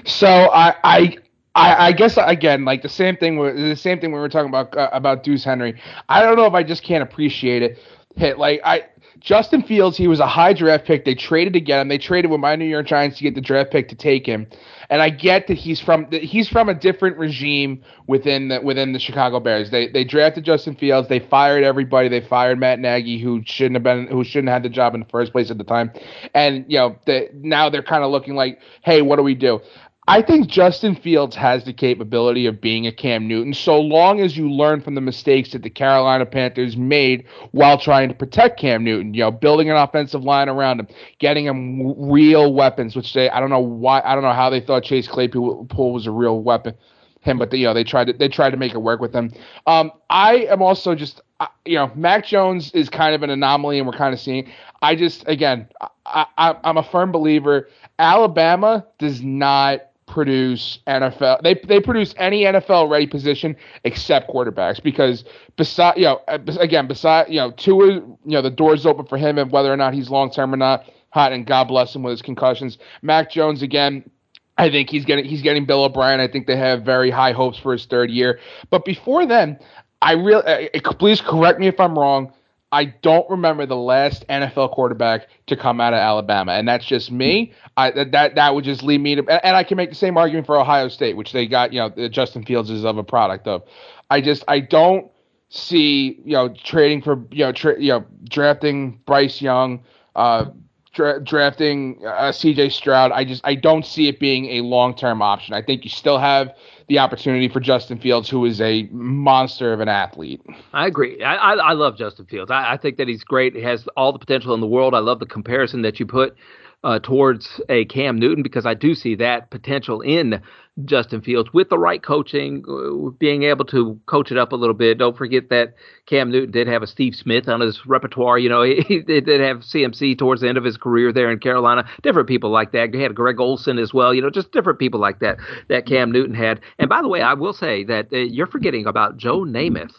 So I I I, I, guess again, like the same thing. The same thing we were talking about uh, about Deuce Henry. I don't know if I just can't appreciate it. Hit like I Justin Fields. He was a high draft pick. They traded to get him. They traded with my New York Giants to get the draft pick to take him. And I get that he's from he's from a different regime within the within the Chicago Bears. They they drafted Justin Fields. They fired everybody. They fired Matt Nagy, who shouldn't have been who shouldn't have had the job in the first place at the time. And you know, they, now they're kind of looking like, hey, what do we do? I think Justin Fields has the capability of being a Cam Newton so long as you learn from the mistakes that the Carolina Panthers made while trying to protect Cam Newton, you know, building an offensive line around him, getting him real weapons, which they I don't know why I don't know how they thought Chase Claypool was a real weapon him, but you know they tried to they tried to make it work with him. Um, I am also just you know Mac Jones is kind of an anomaly, and we're kind of seeing. I just again I, I I'm a firm believer. Alabama does not produce NFL. They they produce any NFL ready position except quarterbacks because beside you know uh, again beside you know Tua you know the doors open for him and whether or not he's long term or not. Hot and God bless him with his concussions. Mac Jones again. I think he's getting he's getting Bill O'Brien. I think they have very high hopes for his third year. But before then, I really uh, please correct me if I'm wrong. I don't remember the last NFL quarterback to come out of Alabama, and that's just me. I that that would just lead me to, and I can make the same argument for Ohio State, which they got, you know, Justin Fields is of a product of. I just I don't see, you know, trading for, you know, tra- you know, drafting Bryce Young, uh, dra- drafting uh, C.J. Stroud. I just I don't see it being a long term option. I think you still have the opportunity for Justin Fields, who is a monster of an athlete. I agree. I, I, I love Justin Fields. I, I, think that he's great. He has all the potential in the world. I love the comparison that you put uh, towards a Cam Newton because I do see that potential in Justin Fields with the right coaching, uh, being able to coach it up a little bit. Don't forget that Cam Newton did have a Steve Smith on his repertoire. You know, he, he did have CMC towards the end of his career there in Carolina. Different people like that. He had Greg Olsen as well. You know, just different people like that that Cam Newton had. And by the way, I will say that uh, you're forgetting about Joe Namath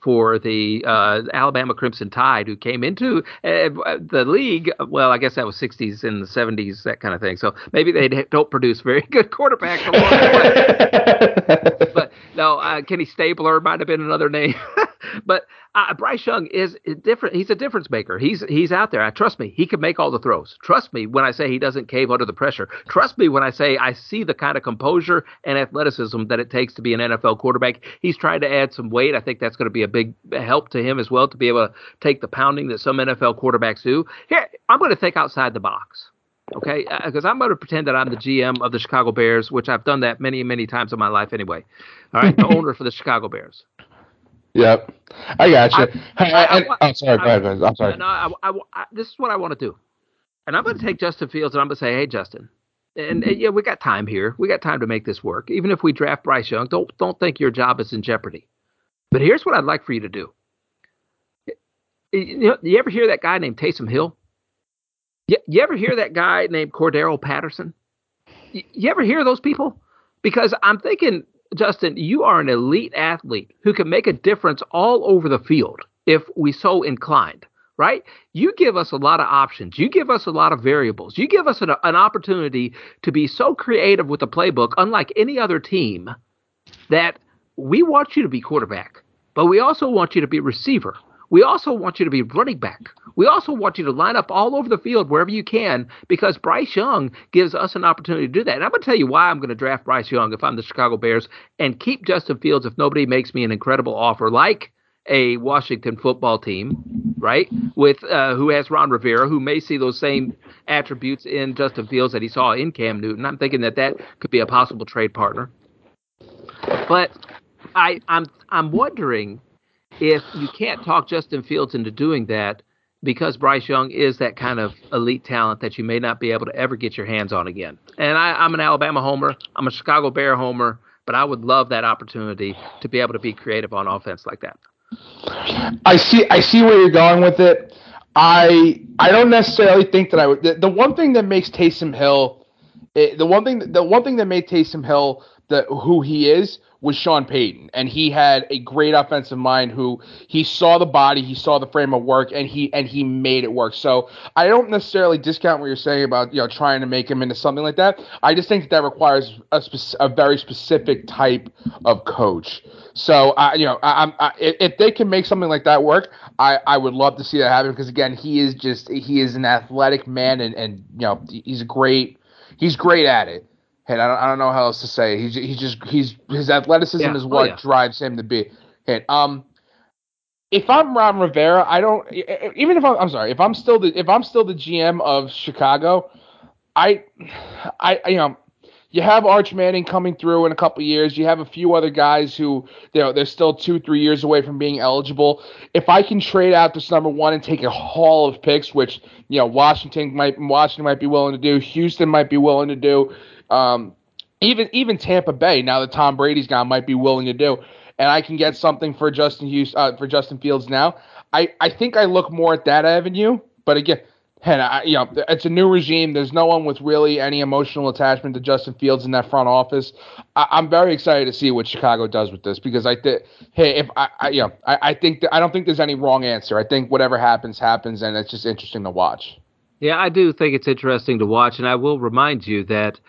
for the uh, Alabama Crimson Tide, who came into uh, the league. Well, I guess that was 60s and the 70s, that kind of thing. So maybe they don't produce very good quarterbacks along the way. but no, uh, Kenny Stabler might have been another name. but uh, Bryce Young is different. He's a difference maker. He's he's out there. I trust me. He can make all the throws. Trust me when I say he doesn't cave under the pressure. Trust me when I say I see the kind of composure and athleticism that it takes to be an NFL quarterback. He's trying to add some weight. I think that's going to be a big help to him as well to be able to take the pounding that some NFL quarterbacks do. Here, I'm going to think outside the box. Okay, because uh, I'm going to pretend that I'm the GM of the Chicago Bears, which I've done that many, many times in my life anyway. All right, the owner for the Chicago Bears. Yep, I got you. I, I, I, I, am sorry, go ahead, I'm sorry. No, I, this is what I want to do, and I'm going to take Justin Fields and I'm going to say, hey, Justin, and, and yeah, we got time here. We got time to make this work. Even if we draft Bryce Young, don't don't think your job is in jeopardy. But here's what I'd like for you to do. You, know, you ever hear that guy named Taysom Hill? You, you ever hear that guy named Cordarrelle Patterson? You, you ever hear those people? Because I'm thinking Justin, you are an elite athlete who can make a difference all over the field if we so inclined, right? You give us a lot of options. You give us a lot of variables. You give us an, an opportunity to be so creative with the playbook, unlike any other team, that we want you to be quarterback, but we also want you to be receiver. We also want you to be running back. We also want you to line up all over the field wherever you can because Bryce Young gives us an opportunity to do that. And I'm going to tell you why I'm going to draft Bryce Young if I'm the Chicago Bears and keep Justin Fields if nobody makes me an incredible offer like a Washington football team, right? With uh, who has Ron Rivera, who may see those same attributes in Justin Fields that he saw in Cam Newton. I'm thinking that that could be a possible trade partner. But I, I'm I'm wondering if you can't talk Justin Fields into doing that because Bryce Young is that kind of elite talent that you may not be able to ever get your hands on again. And I, I'm an Alabama homer. I'm a Chicago Bear homer, but I would love that opportunity to be able to be creative on offense like that. I see. I see where you're going with it. I I don't necessarily think that I would. The, the one thing that makes Taysom Hill It, the one thing, the one thing that made Taysom Hill the who he is was Sean Payton, and he had a great offensive mind. Who he saw the body, he saw the frame of work, and he and he made it work. So I don't necessarily discount what you're saying about you know trying to make him into something like that. I just think that, that requires a, spec- a very specific type of coach. So I, you know, I, I, if they can make something like that work, I, I would love to see that happen because again, he is just he is an athletic man, and and you know he's a great he's great at it. And I don't, I don't know how else to say it. He's he's just he's his athleticism yeah. is oh, what oh, yeah. drives him to be hit. Um, if I'm Ron Rivera, I don't even if I'm I'm sorry if I'm still the if I'm still the GM of Chicago, I I you know you have Arch Manning coming through in a couple years. You have a few other guys who you know they're still two three years away from being eligible. If I can trade out this number one and take a haul of picks, which you know Washington might Washington might be willing to do, Houston might be willing to do. Um, even even Tampa Bay, now that Tom Brady's gone, might be willing to do, and I can get something for Justin Hughes, uh, for Justin Fields now. I, I think I look more at that avenue, but again, and I, you know, it's a new regime. There's no one with really any emotional attachment to Justin Fields in that front office. I, am very excited to see what Chicago does with this because I think, hey, if I, I you know, I, I think that I don't think there's any wrong answer. I think whatever happens happens, and it's just interesting to watch. Yeah, I do think it's interesting to watch, and I will remind you that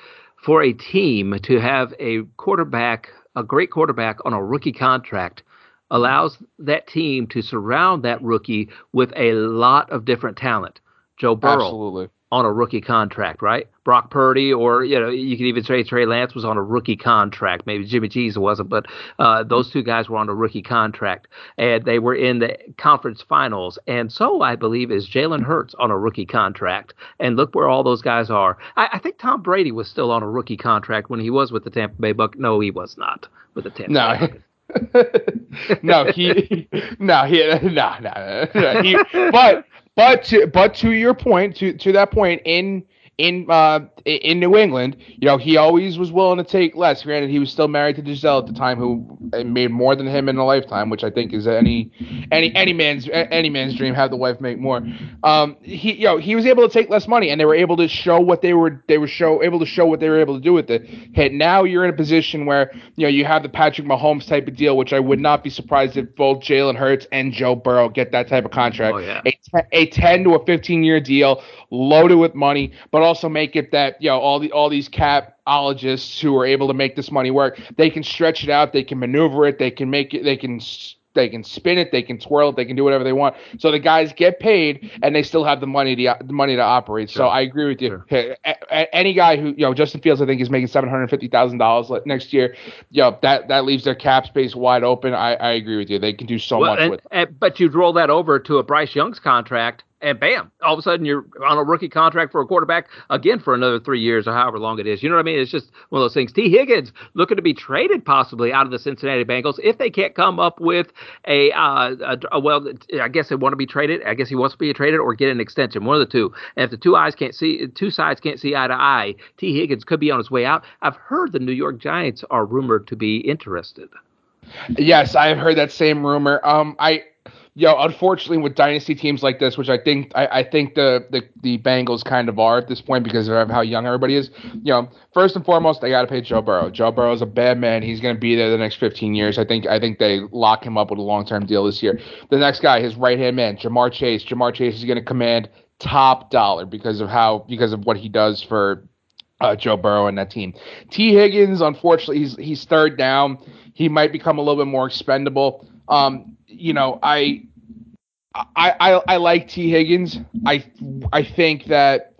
for a team to have a quarterback, a great quarterback on a rookie contract, allows that team to surround that rookie with a lot of different talent. Joe Burrow, Absolutely on a rookie contract, right? Brock Purdy, or you know, you could even say Trey Lance was on a rookie contract. Maybe Jimmy G's wasn't, but uh, those two guys were on a rookie contract, and they were in the conference finals. And so I believe is Jalen Hurts on a rookie contract. And look where all those guys are. I, I think Tom Brady was still on a rookie contract when he was with the Tampa Bay Buck. No, he was not with the Tampa no. Bay no, he, no, he, no, no, no, he, but but to but to your point, to to that point, in in uh in New England, you know, he always was willing to take less. Granted, he was still married to Gisele at the time, who made more than him in a lifetime, which I think is any any any man's any man's dream. Have the wife make more. Um, he you know he was able to take less money, and they were able to show what they were they were show able to show what they were able to do with it. Hey, now you're in a position where you know you have the Patrick Mahomes type of deal, which I would not be surprised if both Jalen Hurts and Joe Burrow get that type of contract. Oh, yeah. a, a 10 to a 15 year deal, loaded with money, but also make it that you know all the all these capologists who are able to make this money work, they can stretch it out, they can maneuver it, they can make it, they can they can spin it, they can twirl it, they can do whatever they want. So the guys get paid, and they still have the money to the money to operate. Sure. So I agree with you. Sure. Any guy who you know, Justin Fields, I think is making seven hundred fifty thousand dollars next year. You know that that leaves their cap space wide open. I, I agree with you. They can do so well, much and, with. And, but you'd roll that over to a Bryce Young's contract and bam, all of a sudden you're on a rookie contract for a quarterback again for another three years or however long it is. You know what I mean? It's just one of those things. Tee Higgins looking to be traded possibly out of the Cincinnati Bengals if they can't come up with a, uh, a, a well, I guess they want to be traded. I guess he wants to be traded or get an extension, one of the two. And if the two eyes can't see, two sides can't see eye to eye, Tee Higgins could be on his way out. I've heard the New York Giants are rumored to be interested. Yes, I've heard that same rumor. Um, I know, unfortunately, with dynasty teams like this, which I think I, I think the, the the Bengals kind of are at this point because of how young everybody is. You know, first and foremost, they got to pay Joe Burrow. Joe Burrow is a bad man. He's going to be there the next 15 years. I think I think they lock him up with a long term deal this year. The next guy, his right hand man, Ja'Marr Chase. Ja'Marr Chase is going to command top dollar because of how because of what he does for uh, Joe Burrow and that team. Tee Higgins, unfortunately, he's he's third down. He might become a little bit more expendable. Um, you know, I I, I, I like Tee Higgins. I I think that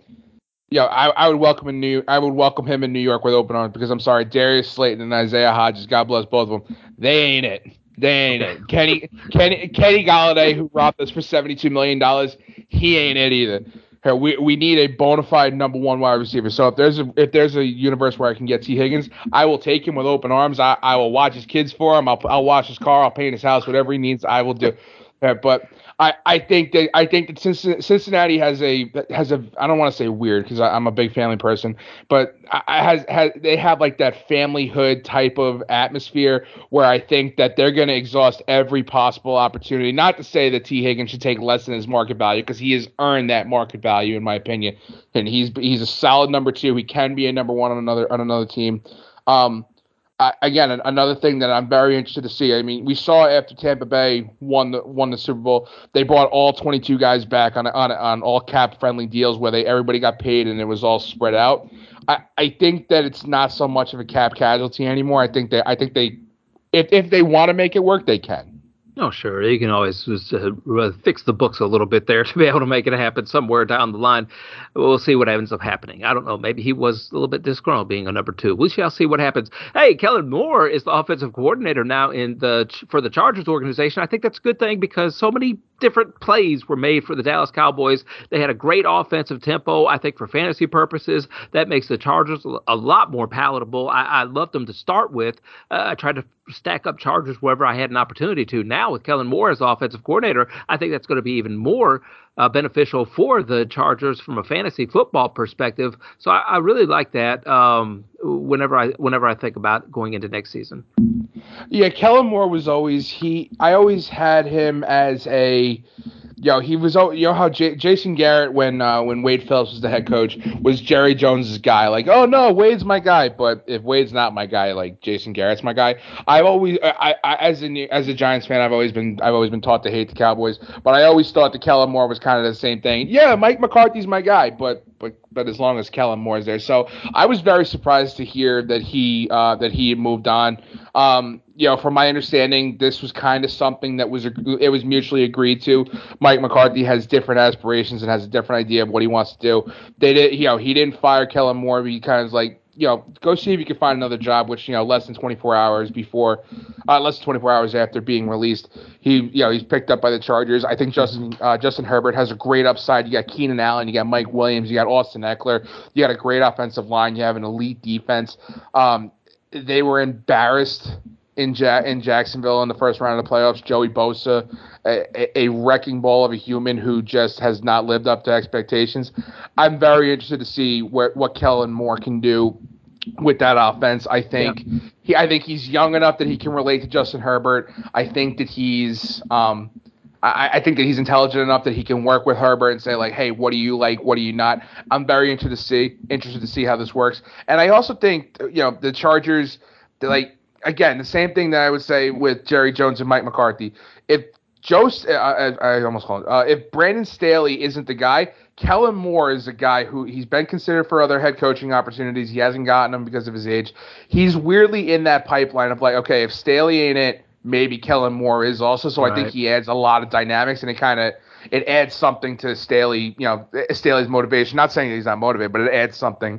yeah, I, I would welcome in New I would welcome him in New York with open arms because I'm sorry, Darius Slayton and Isaiah Hodgins, God bless both of them. They ain't it. They ain't it. Kenny Kenny Kenny Golladay, who robbed us for seventy two million dollars, he ain't it either. Here, we we need a bona fide number one wide receiver. So if there's a if there's a universe where I can get Tee Higgins, I will take him with open arms. I, I will watch his kids for him. I'll I'll wash his car. I'll paint his house. Whatever he needs, I will do. But I, I think that I think that Cincinnati has a has a I don't want to say weird because I'm a big family person, but I has has they have like that familyhood type of atmosphere where I think that they're going to exhaust every possible opportunity. Not to say that Tee Higgins should take less than his market value because he has earned that market value in my opinion, and he's he's a solid number two. He can be a number one on another on another team. Um, Again, another thing that I'm very interested to see. I mean, we saw after Tampa Bay won the won the Super Bowl, they brought all 22 guys back on on on all cap friendly deals where they everybody got paid and it was all spread out. I, I think that it's not so much of a cap casualty anymore. I think that I think they if if they want to make it work, they can. Oh, sure. You can always just, uh, fix the books a little bit there to be able to make it happen somewhere down the line. We'll see what ends up happening. I don't know. Maybe he was a little bit disgruntled being a number two. We shall see what happens. Hey, Kellen Moore is the offensive coordinator now in the for the Chargers organization. I think that's a good thing because so many different plays were made for the Dallas Cowboys. They had a great offensive tempo. I think for fantasy purposes, that makes the Chargers a lot more palatable. I, I loved them to start with. Uh, I tried to stack up Chargers wherever I had an opportunity to. Now with Kellen Moore as offensive coordinator, I think that's going to be even more uh, beneficial for the Chargers from a fantasy football perspective. So I, I really like that. Um, whenever I whenever I think about going into next season. Yeah, Kellen Moore was always he. I always had him as a Yo, he was. You know how J- Jason Garrett, when uh, when Wade Phillips was the head coach, was Jerry Jones's guy. Like, oh no, Wade's my guy. But if Wade's not my guy, like Jason Garrett's my guy. I've always, I, I as a as a Giants fan, I've always been, I've always been taught to hate the Cowboys. But I always thought the Kellen Moore was kind of the same thing. Yeah, Mike McCarthy's my guy, but but but as long as Kellen Moore is there, so I was very surprised to hear that he uh, that he moved on. Um, you know, from my understanding, this was kind of something that was it was mutually agreed to. Mike McCarthy has different aspirations and has a different idea of what he wants to do. They did, you know, he didn't fire Kellen Moore. But he kind of like, you know, go see if you can find another job. Which you know, less than 24 hours before, uh, less than 24 hours after being released, he, you know, he's picked up by the Chargers. I think Justin uh, Justin Herbert has a great upside. You got Keenan Allen, you got Mike Williams, you got Austin Ekeler, you got a great offensive line, you have an elite defense. Um, they were embarrassed in ja- in Jacksonville in the first round of the playoffs. Joey Bosa, a, a, wrecking ball of a human who just has not lived up to expectations. I'm very interested to see what what Kellen Moore can do with that offense. I think yeah. he I think he's young enough that he can relate to Justin Herbert. I think that he's um I, I, think that he's intelligent enough that he can work with Herbert and say like, hey, what do you like? What do you not? I'm very interested to see interested to see how this works. And I also think you know the Chargers, like again, the same thing that I would say with Jerry Jones and Mike McCarthy. If Joe, I, I almost called. Uh, if Brandon Staley isn't the guy, Kellen Moore is a guy who he's been considered for other head coaching opportunities. He hasn't gotten them because of his age. He's weirdly in that pipeline of like, okay, if Staley ain't it, maybe Kellen Moore is also. So right. I think he adds a lot of dynamics, and it kind of it adds something to Staley, you know, Staley's motivation. Not saying he's not motivated, but it adds something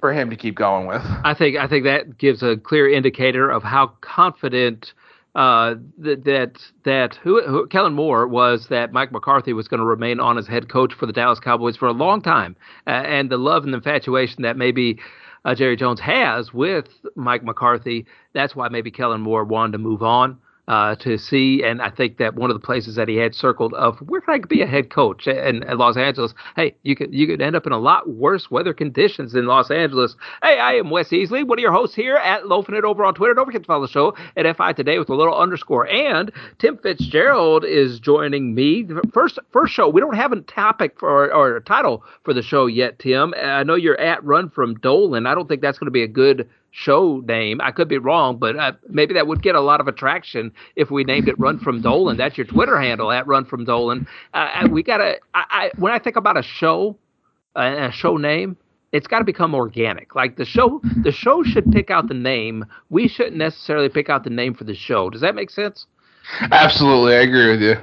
for him to keep going with. I think I think that gives a clear indicator of how confident uh, that that that who, who, Kellen Moore was that Mike McCarthy was going to remain on as head coach for the Dallas Cowboys for a long time, uh, and the love and infatuation that maybe uh, Jerry Jones has with Mike McCarthy. That's why maybe Kellen Moore wanted to move on uh, to see. And I think that one of the places that he had circled of where can I be a head coach in, in, Los Angeles? Hey, you could you could end up in a lot worse weather conditions in Los Angeles. Hey, I am Wes Easley, one of your hosts here at Loafing It over on Twitter. Don't forget to follow the show at FI Today with a little underscore. And Tim Fitzgerald is joining me. First first show. We don't have a topic for or a title for the show yet, Tim. I know you're at Run from Dolan. I don't think that's going to be a good show name. I could be wrong, but uh, maybe that would get a lot of attraction if we named it Run from Dolan. That's your Twitter handle at Run from Dolan. Uh, we gotta. I, I, when I think about a show, uh, a show name, it's got to become organic. Like the show, the show should pick out the name. We shouldn't necessarily pick out the name for the show. Does that make sense? Absolutely, I agree with you.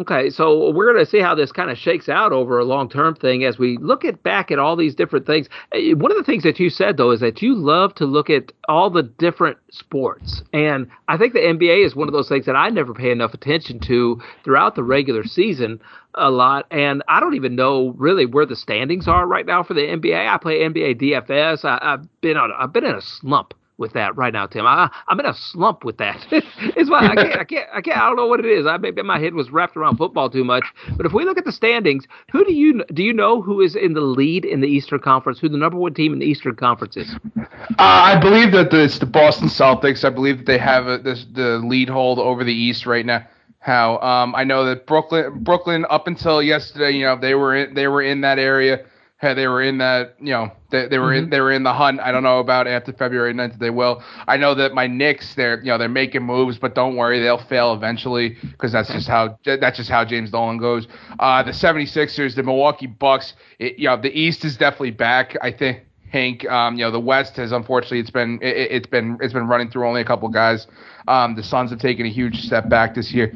Okay, so we're going to see how this kind of shakes out over a long term thing as we look at back at all these different things. Eh, one of the things that you said though is that you love to look at all the different sports, and I think the NBA is one of those things that I never pay enough attention to throughout the regular season a lot, and I don't even know really where the standings are right now for the NBA. I play NBA DFS. I, have been on, I've been in a slump with that right now, Tim. I, I'm in a slump with that. it's why I can't, I can't, I can't. I don't know what it is. I maybe my head was wrapped around football too much. But if we look at the standings, who do you do you know who is in the lead in the Eastern Conference? Who the number one team in the Eastern Conference is? Uh, I believe that the, it's the Boston Celtics. I believe that they have a, this, the lead hold over the East right now. How um, I know that Brooklyn, Brooklyn, up until yesterday, you know, they were in, they were in that area they were in that, you know, they, they were mm-hmm. in they were in the hunt. I don't know about after February 9th they will. I know that my Knicks, they're you know they're making moves, but don't worry, they'll fail eventually because that's just how that's just how James Dolan goes. Uh, the 76ers, the Milwaukee Bucks, it, you know, the East is definitely back. I think. Hank, um, you know, the West has unfortunately it's been it, has been it's been running through only a couple guys. Um, the Suns have taken a huge step back this year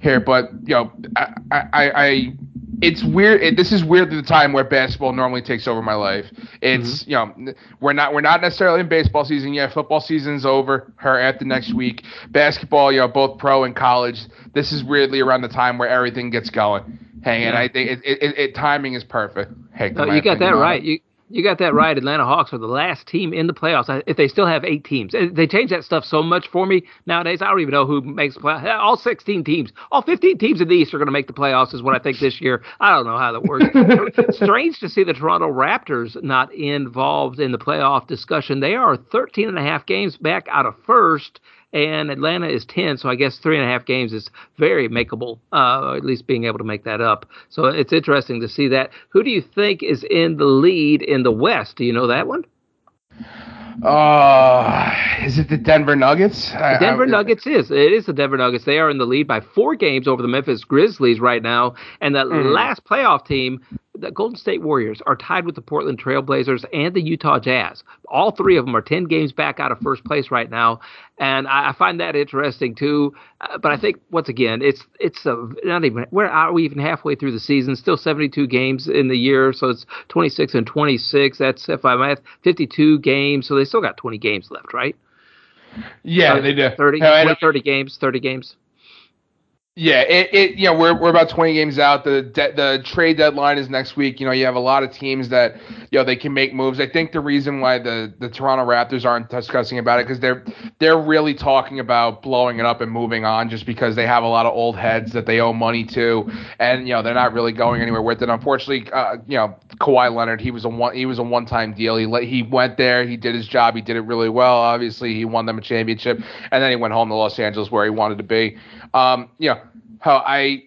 here, but you know, I I, I it's weird. It, this is weirdly the time where basketball normally takes over my life. It's mm-hmm. you know we're not we're not necessarily in baseball season yet. Football season's over. Her at the next week. Basketball, you know, both pro and college. This is weirdly around the time where everything gets going. Hey, yeah. and I think it, it, it, timing is perfect. Hey, oh, you got that right. You you got that right. Atlanta Hawks are the last team in the playoffs. If they still have eight teams, they change that stuff so much for me nowadays. I don't even know who makes play. All 16 teams, all 15 teams in the East are going to make the playoffs. Is what I think this year. I don't know how that works. Strange to see the Toronto Raptors not involved in the playoff discussion. They are 13 and a half games back out of first and Atlanta is 10, so I guess three and a half games is very makeable, uh, at least being able to make that up. So it's interesting to see that. Who do you think is in the lead in the West? Do you know that one? Uh, is it the Denver Nuggets? The Denver I, I, Nuggets is. It is the Denver Nuggets. They are in the lead by four games over the Memphis Grizzlies right now. And the mm. last playoff team the Golden State Warriors are tied with the Portland Trailblazers and the Utah Jazz. All three of them are 10 games back out of first place right now. And I, I find that interesting too. Uh, but I think once again, it's it's a, not even where are we even halfway through the season? Still 72 games in the year, so it's 26 and 26. That's if I'm at 52 games, so they still got 20 games left, right? Yeah, uh, they do. 30, no, 30 games, 30 games. Yeah, it, it you know we're we're about 20 games out. The de- the trade deadline is next week. You know you have a lot of teams that you know they can make moves. I think the reason why the the Toronto Raptors aren't discussing about it because they're they're really talking about blowing it up and moving on just because they have a lot of old heads that they owe money to, and you know they're not really going anywhere with it. Unfortunately, uh, you know Kawhi Leonard he was a one he was a one time deal. He let, he went there, he did his job, he did it really well. Obviously, he won them a championship, and then he went home to Los Angeles where he wanted to be. Um, you know how I,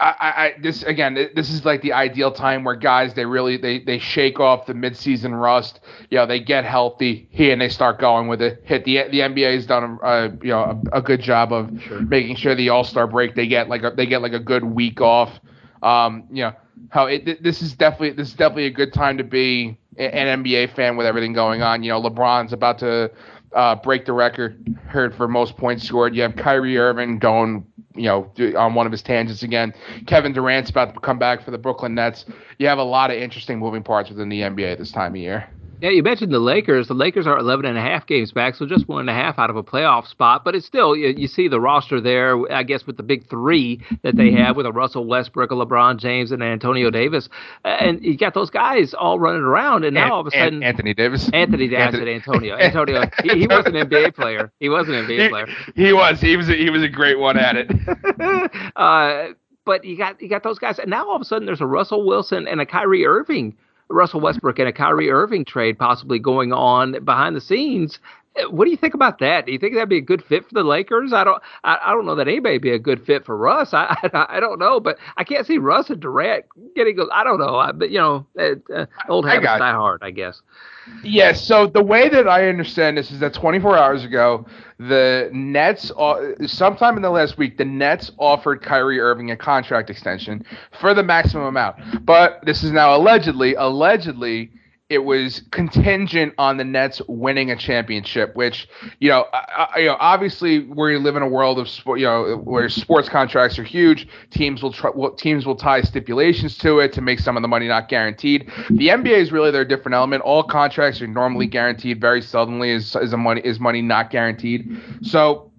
I, I, this again, this is like the ideal time where guys they really they they shake off the midseason rust. You know, they get healthy here and they start going with it. Hit the the NBA has done a, you know a, a, good job of sure. making sure the All Star break they get like a, they get like a good week off. Um, you know how it this is definitely this is definitely a good time to be an NBA fan with everything going on. You know, LeBron's about to uh, break the record heard for most points scored. You have Kyrie Irving going you know, on one of his tangents again. Kevin Durant's about to come back for the Brooklyn Nets. You have a lot of interesting moving parts within the NBA this time of year. Yeah, you mentioned the Lakers. The Lakers are 11 and a half games back, so just one and a half out of a playoff spot. But it's still, you, you see the roster there, I guess, with the big three that they have with a Russell Westbrook, a LeBron James, and Antonio Davis. And you got those guys all running around, and now all of a sudden. Anthony Davis. Anthony Davis. Anthony. Antonio. Antonio. he, he, was an NBA player. He was an NBA he, player. He was. He was, a, he was a great one at it. uh, but you got you got those guys, and now all of a sudden there's a Russell Wilson and a Kyrie Irving Russell Westbrook and a Kyrie Irving trade possibly going on behind the scenes. What do you think about that? Do you think that'd be a good fit for the Lakers? I don't. I, I don't know that anybody would be a good fit for Russ. I, I, I don't know, but I can't see Russ and Durant getting. I don't know. I, but you know, uh, old habits die hard. I guess. Yes. So the way that I understand this is that 24 hours ago, the Nets, sometime in the last week, the Nets offered Kyrie Irving a contract extension for the maximum amount. But this is now allegedly, allegedly it was contingent on the Nets winning a championship, which you know, I, you know, obviously we live in a world of sport, you know, where sports contracts are huge. Teams will try, teams will tie stipulations to it to make some of the money not guaranteed. The NBA is really their different element. All contracts are normally guaranteed. Very seldomly is is a money is money not guaranteed. So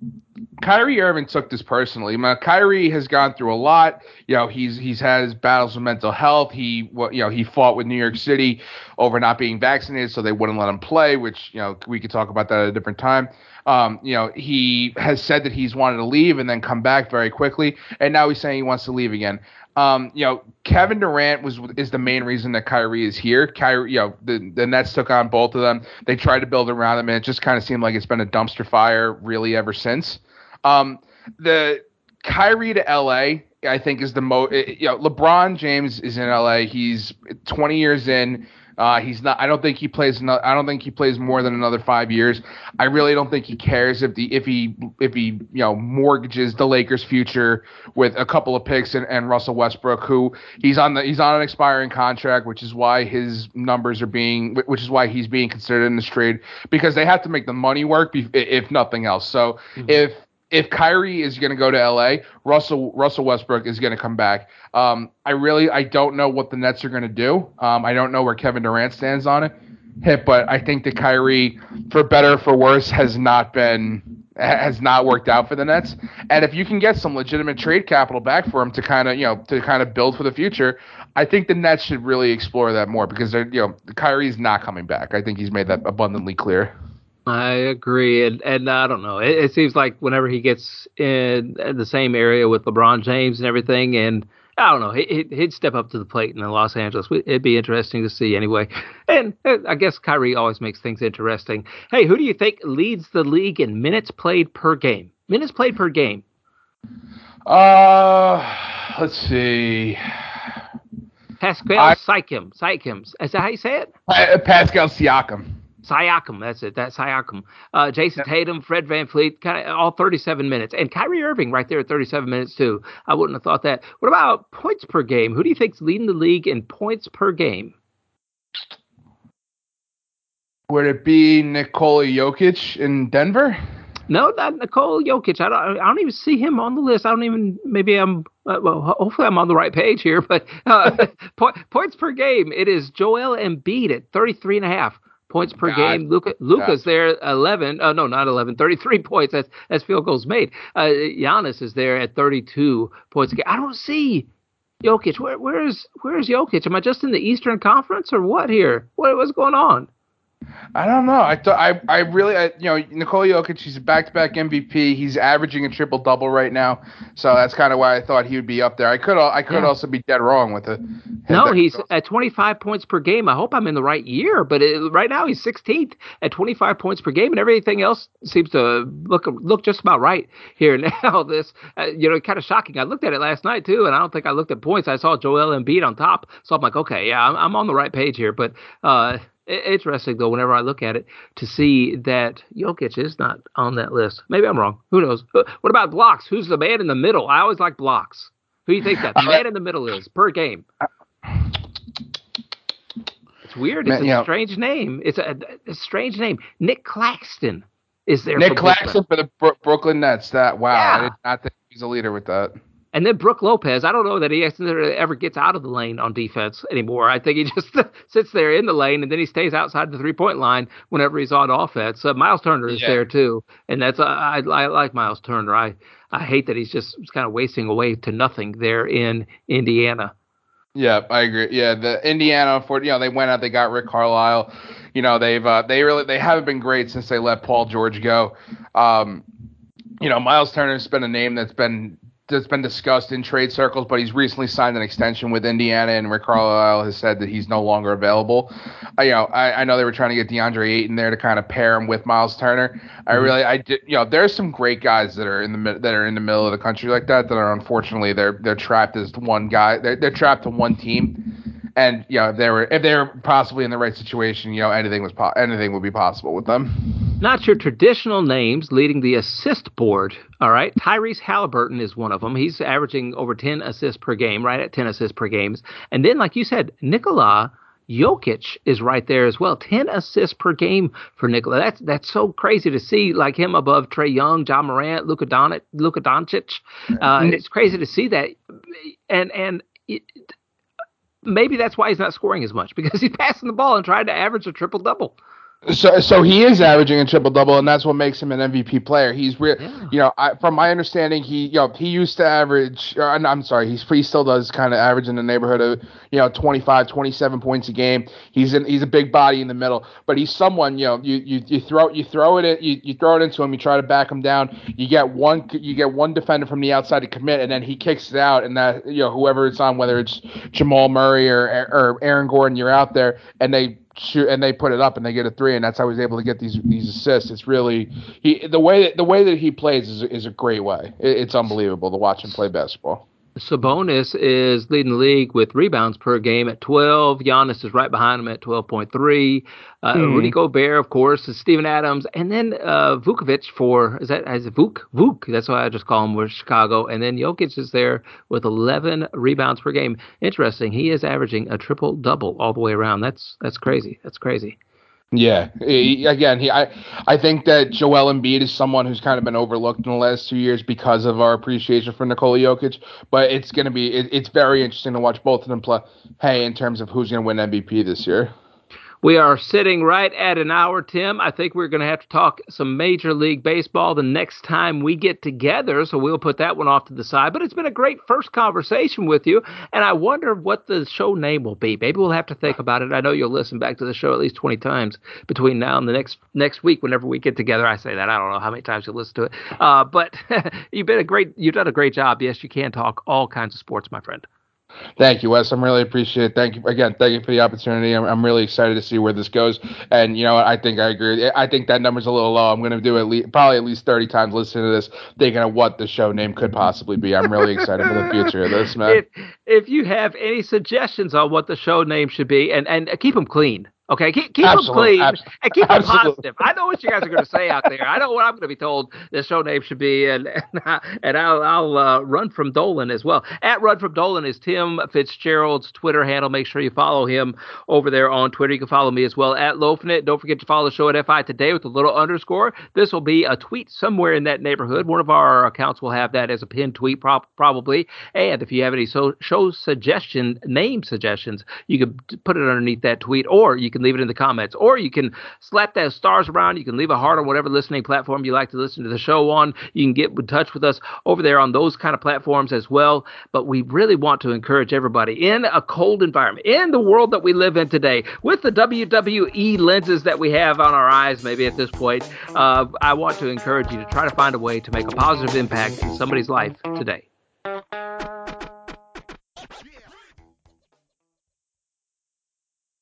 Kyrie Irving took this personally. Man, Kyrie has gone through a lot. You know, he's he's had his battles with mental health. He you know he fought with New York City over not being vaccinated, so they wouldn't let him play. Which you know we could talk about that at a different time. Um, you know, he has said that he's wanted to leave and then come back very quickly, and now he's saying he wants to leave again. Um, you know, Kevin Durant was is the main reason that Kyrie is here. Kyrie, you know, the the Nets took on both of them. They tried to build around him, and it just kind of seemed like it's been a dumpster fire really ever since. Um, the Kyrie to LA, I think, is the most. You know, LeBron James is in LA. He's 20 years in. Uh, he's not. I don't think he plays. No, I don't think he plays more than another five years. I really don't think he cares if the if he if he you know mortgages the Lakers' future with a couple of picks and, and Russell Westbrook, who he's on the he's on an expiring contract, which is why his numbers are being, which is why he's being considered in this trade because they have to make the money work if nothing else. So mm-hmm. if if Kyrie is going to go to LA, Russell Russell Westbrook is going to come back. Um, I really I don't know what the Nets are going to do. Um, I don't know where Kevin Durant stands on it. Hit, but I think that Kyrie, for better for worse, has not been has not worked out for the Nets. And if you can get some legitimate trade capital back for him to kind of you know to kind of build for the future, I think the Nets should really explore that more because they're you know Kyrie's not coming back. I think he's made that abundantly clear. I agree, and and I don't know. It, it seems like whenever he gets in, in, the same area with LeBron James and everything, and I don't know, he, would step up to the plate in Los Angeles. It'd be interesting to see anyway. And I guess Kyrie always makes things interesting. Hey, who do you think leads the league in minutes played per game? Minutes played per game. Uh, let's see. Pascal I, Siakam. Siakam. Is that how you say it? Pascal Siakam. Siakam, that's it. That's Siakam. Uh, Jayson Tatum, Fred VanVleet, kind of all 37 minutes. And Kyrie Irving right there at 37 minutes, too. I wouldn't have thought that. What about points per game? Who do you think's leading the league in points per game? Would it be Nikola Jokic in Denver? No, not Nikola Jokic. I don't. I don't even see him on the list. I don't even. Maybe I'm. Uh, well, hopefully I'm on the right page here. But uh, points per game, it is Joel Embiid at 33 and a half points per God. game. Luka, Luka's God. there 11. Oh, no, not 11. 33 points as as field goals made. Uh, Giannis is there at 32 points a game. I don't see Jokic. Where where's where's Jokic? Am I just in the Eastern Conference or what here? What what's going on? I don't know. I thought I I really I, you know Nikola Jokic. He's a back-to-back MVP. He's averaging a triple double right now, so that's kind of why I thought he would be up there. I could I could yeah. also be dead wrong with it. No, he's at 25 points per game. I hope I'm in the right year, but it, right now he's 16th at 25 points per game, and everything else seems to look look just about right here now. This uh, you know kind of shocking. I looked at it last night too, and I don't think I looked at points. I saw Joel Embiid on top, so I'm like, okay, yeah, I'm, I'm on the right page here, but. uh interesting though whenever I look at it to see that Jokic is not on that list. Maybe I'm wrong. Who knows? What about blocks? Who's the man in the middle? I always like blocks. Who do you think that uh, man in the middle is per game? It's weird. It's man, a you know, strange name. It's a, a, strange name. Nic Claxton is there. Nic Claxton for the Brooklyn Nets. That wow, yeah. I did not think he's a leader with that. And then Brook Lopez, I don't know that he ever gets out of the lane on defense anymore. I think he just sits there in the lane and then he stays outside the three point line whenever he's on offense. Uh, Miles Turner is yeah. there too, and that's uh, I, I like Miles Turner. I I hate that he's just kind of wasting away to nothing there in Indiana. Yeah, I agree. Yeah, the Indiana for you know they went out, they got Rick Carlisle. You know they've uh, they really they haven't been great since they let Paul George go. Um, you know Miles Turner's been a name that's been that's been discussed in trade circles, but he's recently signed an extension with Indiana, and Rick Carlisle has said that he's no longer available. I, you know, I, I know they were trying to get DeAndre Ayton there to kind of pair him with Miles Turner. I mm-hmm. really, I did, you know, there's some great guys that are in the that are in the middle of the country like that that are unfortunately they're they're trapped as one guy. They're they're trapped to one team. And you know, if they were if they were possibly in the right situation, you know, anything was po- anything would be possible with them. Not your traditional names leading the assist board. All right, Tyrese Halliburton is one of them. He's averaging over 10 assists per game, right at 10 assists per games. And then, like you said, Nikola Jokic is right there as well. 10 assists per game for Nikola. That's that's so crazy to see like him above Trae Young, John Morant, Luka Doncic. Luka Doncic. Uh, it's crazy to see that. And and it, maybe that's why he's not scoring as much because he's passing the ball and trying to average a triple double. So, so he is averaging a triple double, and that's what makes him an MVP player. He's real, yeah. you know, I, from my understanding, he, you know, he used to average. Or, I'm sorry, he's he still does kind of average in the neighborhood of, you know, 25, 27 points a game. He's in, he's a big body in the middle, but he's someone, you know, you you, you throw you throw it in, you, you throw it into him, you try to back him down, you get one you get one defender from the outside to commit, and then he kicks it out, and that you know whoever it's on, whether it's Jamal Murray or or Aaron Gordon, you're out there, and they and they put it up and they get a three and that's how he's able to get these these assists. It's really he the way that the way that he plays is, is a great way. It, it's unbelievable to watch him play basketball Sabonis is leading the league with rebounds per game at 12. Giannis is right behind him at 12.3. Uh, mm. Rudy Gobert, of course, is Steven Adams, and then uh, Vukovic for is that is it Vuk Vuk? That's why I just call him with Chicago, and then Jokic is there with 11 rebounds per game. Interesting, he is averaging a triple double all the way around. That's that's crazy. That's crazy. Yeah, he, again, he I I think that Joel Embiid is someone who's kind of been overlooked in the last two years because of our appreciation for Nikola Jokic. But it's going to be it, it's very interesting to watch both of them play. Hey, in terms of who's going to win MVP this year. We are sitting right at an hour, Tim. I think we're going to have to talk some Major League Baseball the next time we get together, so we'll put that one off to the side. But it's been a great first conversation with you, and I wonder what the show name will be. Maybe we'll have to think about it. I know you'll listen back to the show at least 20 times between now and the next next week whenever we get together. I say that. I don't know how many times you'll listen to it. Uh, but you've been a great you've done a great job. Yes, you can talk all kinds of sports, my friend. Thank you, Wes. I'm really appreciate it. Thank you again. Thank you for the opportunity. I'm, I'm really excited to see where this goes. And you know, I think I agree. I think that number's a little low. I'm going to do at least probably at least 30 times listening to this, thinking of what the show name could possibly be. I'm really excited for the future of this, man. If, if you have any suggestions on what the show name should be, and and keep them clean. Okay, keep, keep them clean and keep them positive. I know what you guys are going to say out there. I know what I'm going to be told the show name should be, and and, I'll, I'll uh, run from Dolan as well. At Run from Dolan is Tim Fitzgerald's Twitter handle. Make sure you follow him over there on Twitter. You can follow me as well at Lofinit. Don't forget to follow the show at FI Today with a little underscore. This will be a tweet somewhere in that neighborhood. One of our accounts will have that as a pinned tweet, pro- probably. And if you have any so, show suggestion, name suggestions, you can put it underneath that tweet, or you can leave it in the comments, or you can slap those stars around. You can leave a heart on whatever listening platform you like to listen to the show on. You can get in touch with us over there on those kind of platforms as well. But we really want to encourage everybody in a cold environment, in the world that we live in today, with the WWE lenses that we have on our eyes, maybe at this point, uh, I want to encourage you to try to find a way to make a positive impact in somebody's life today.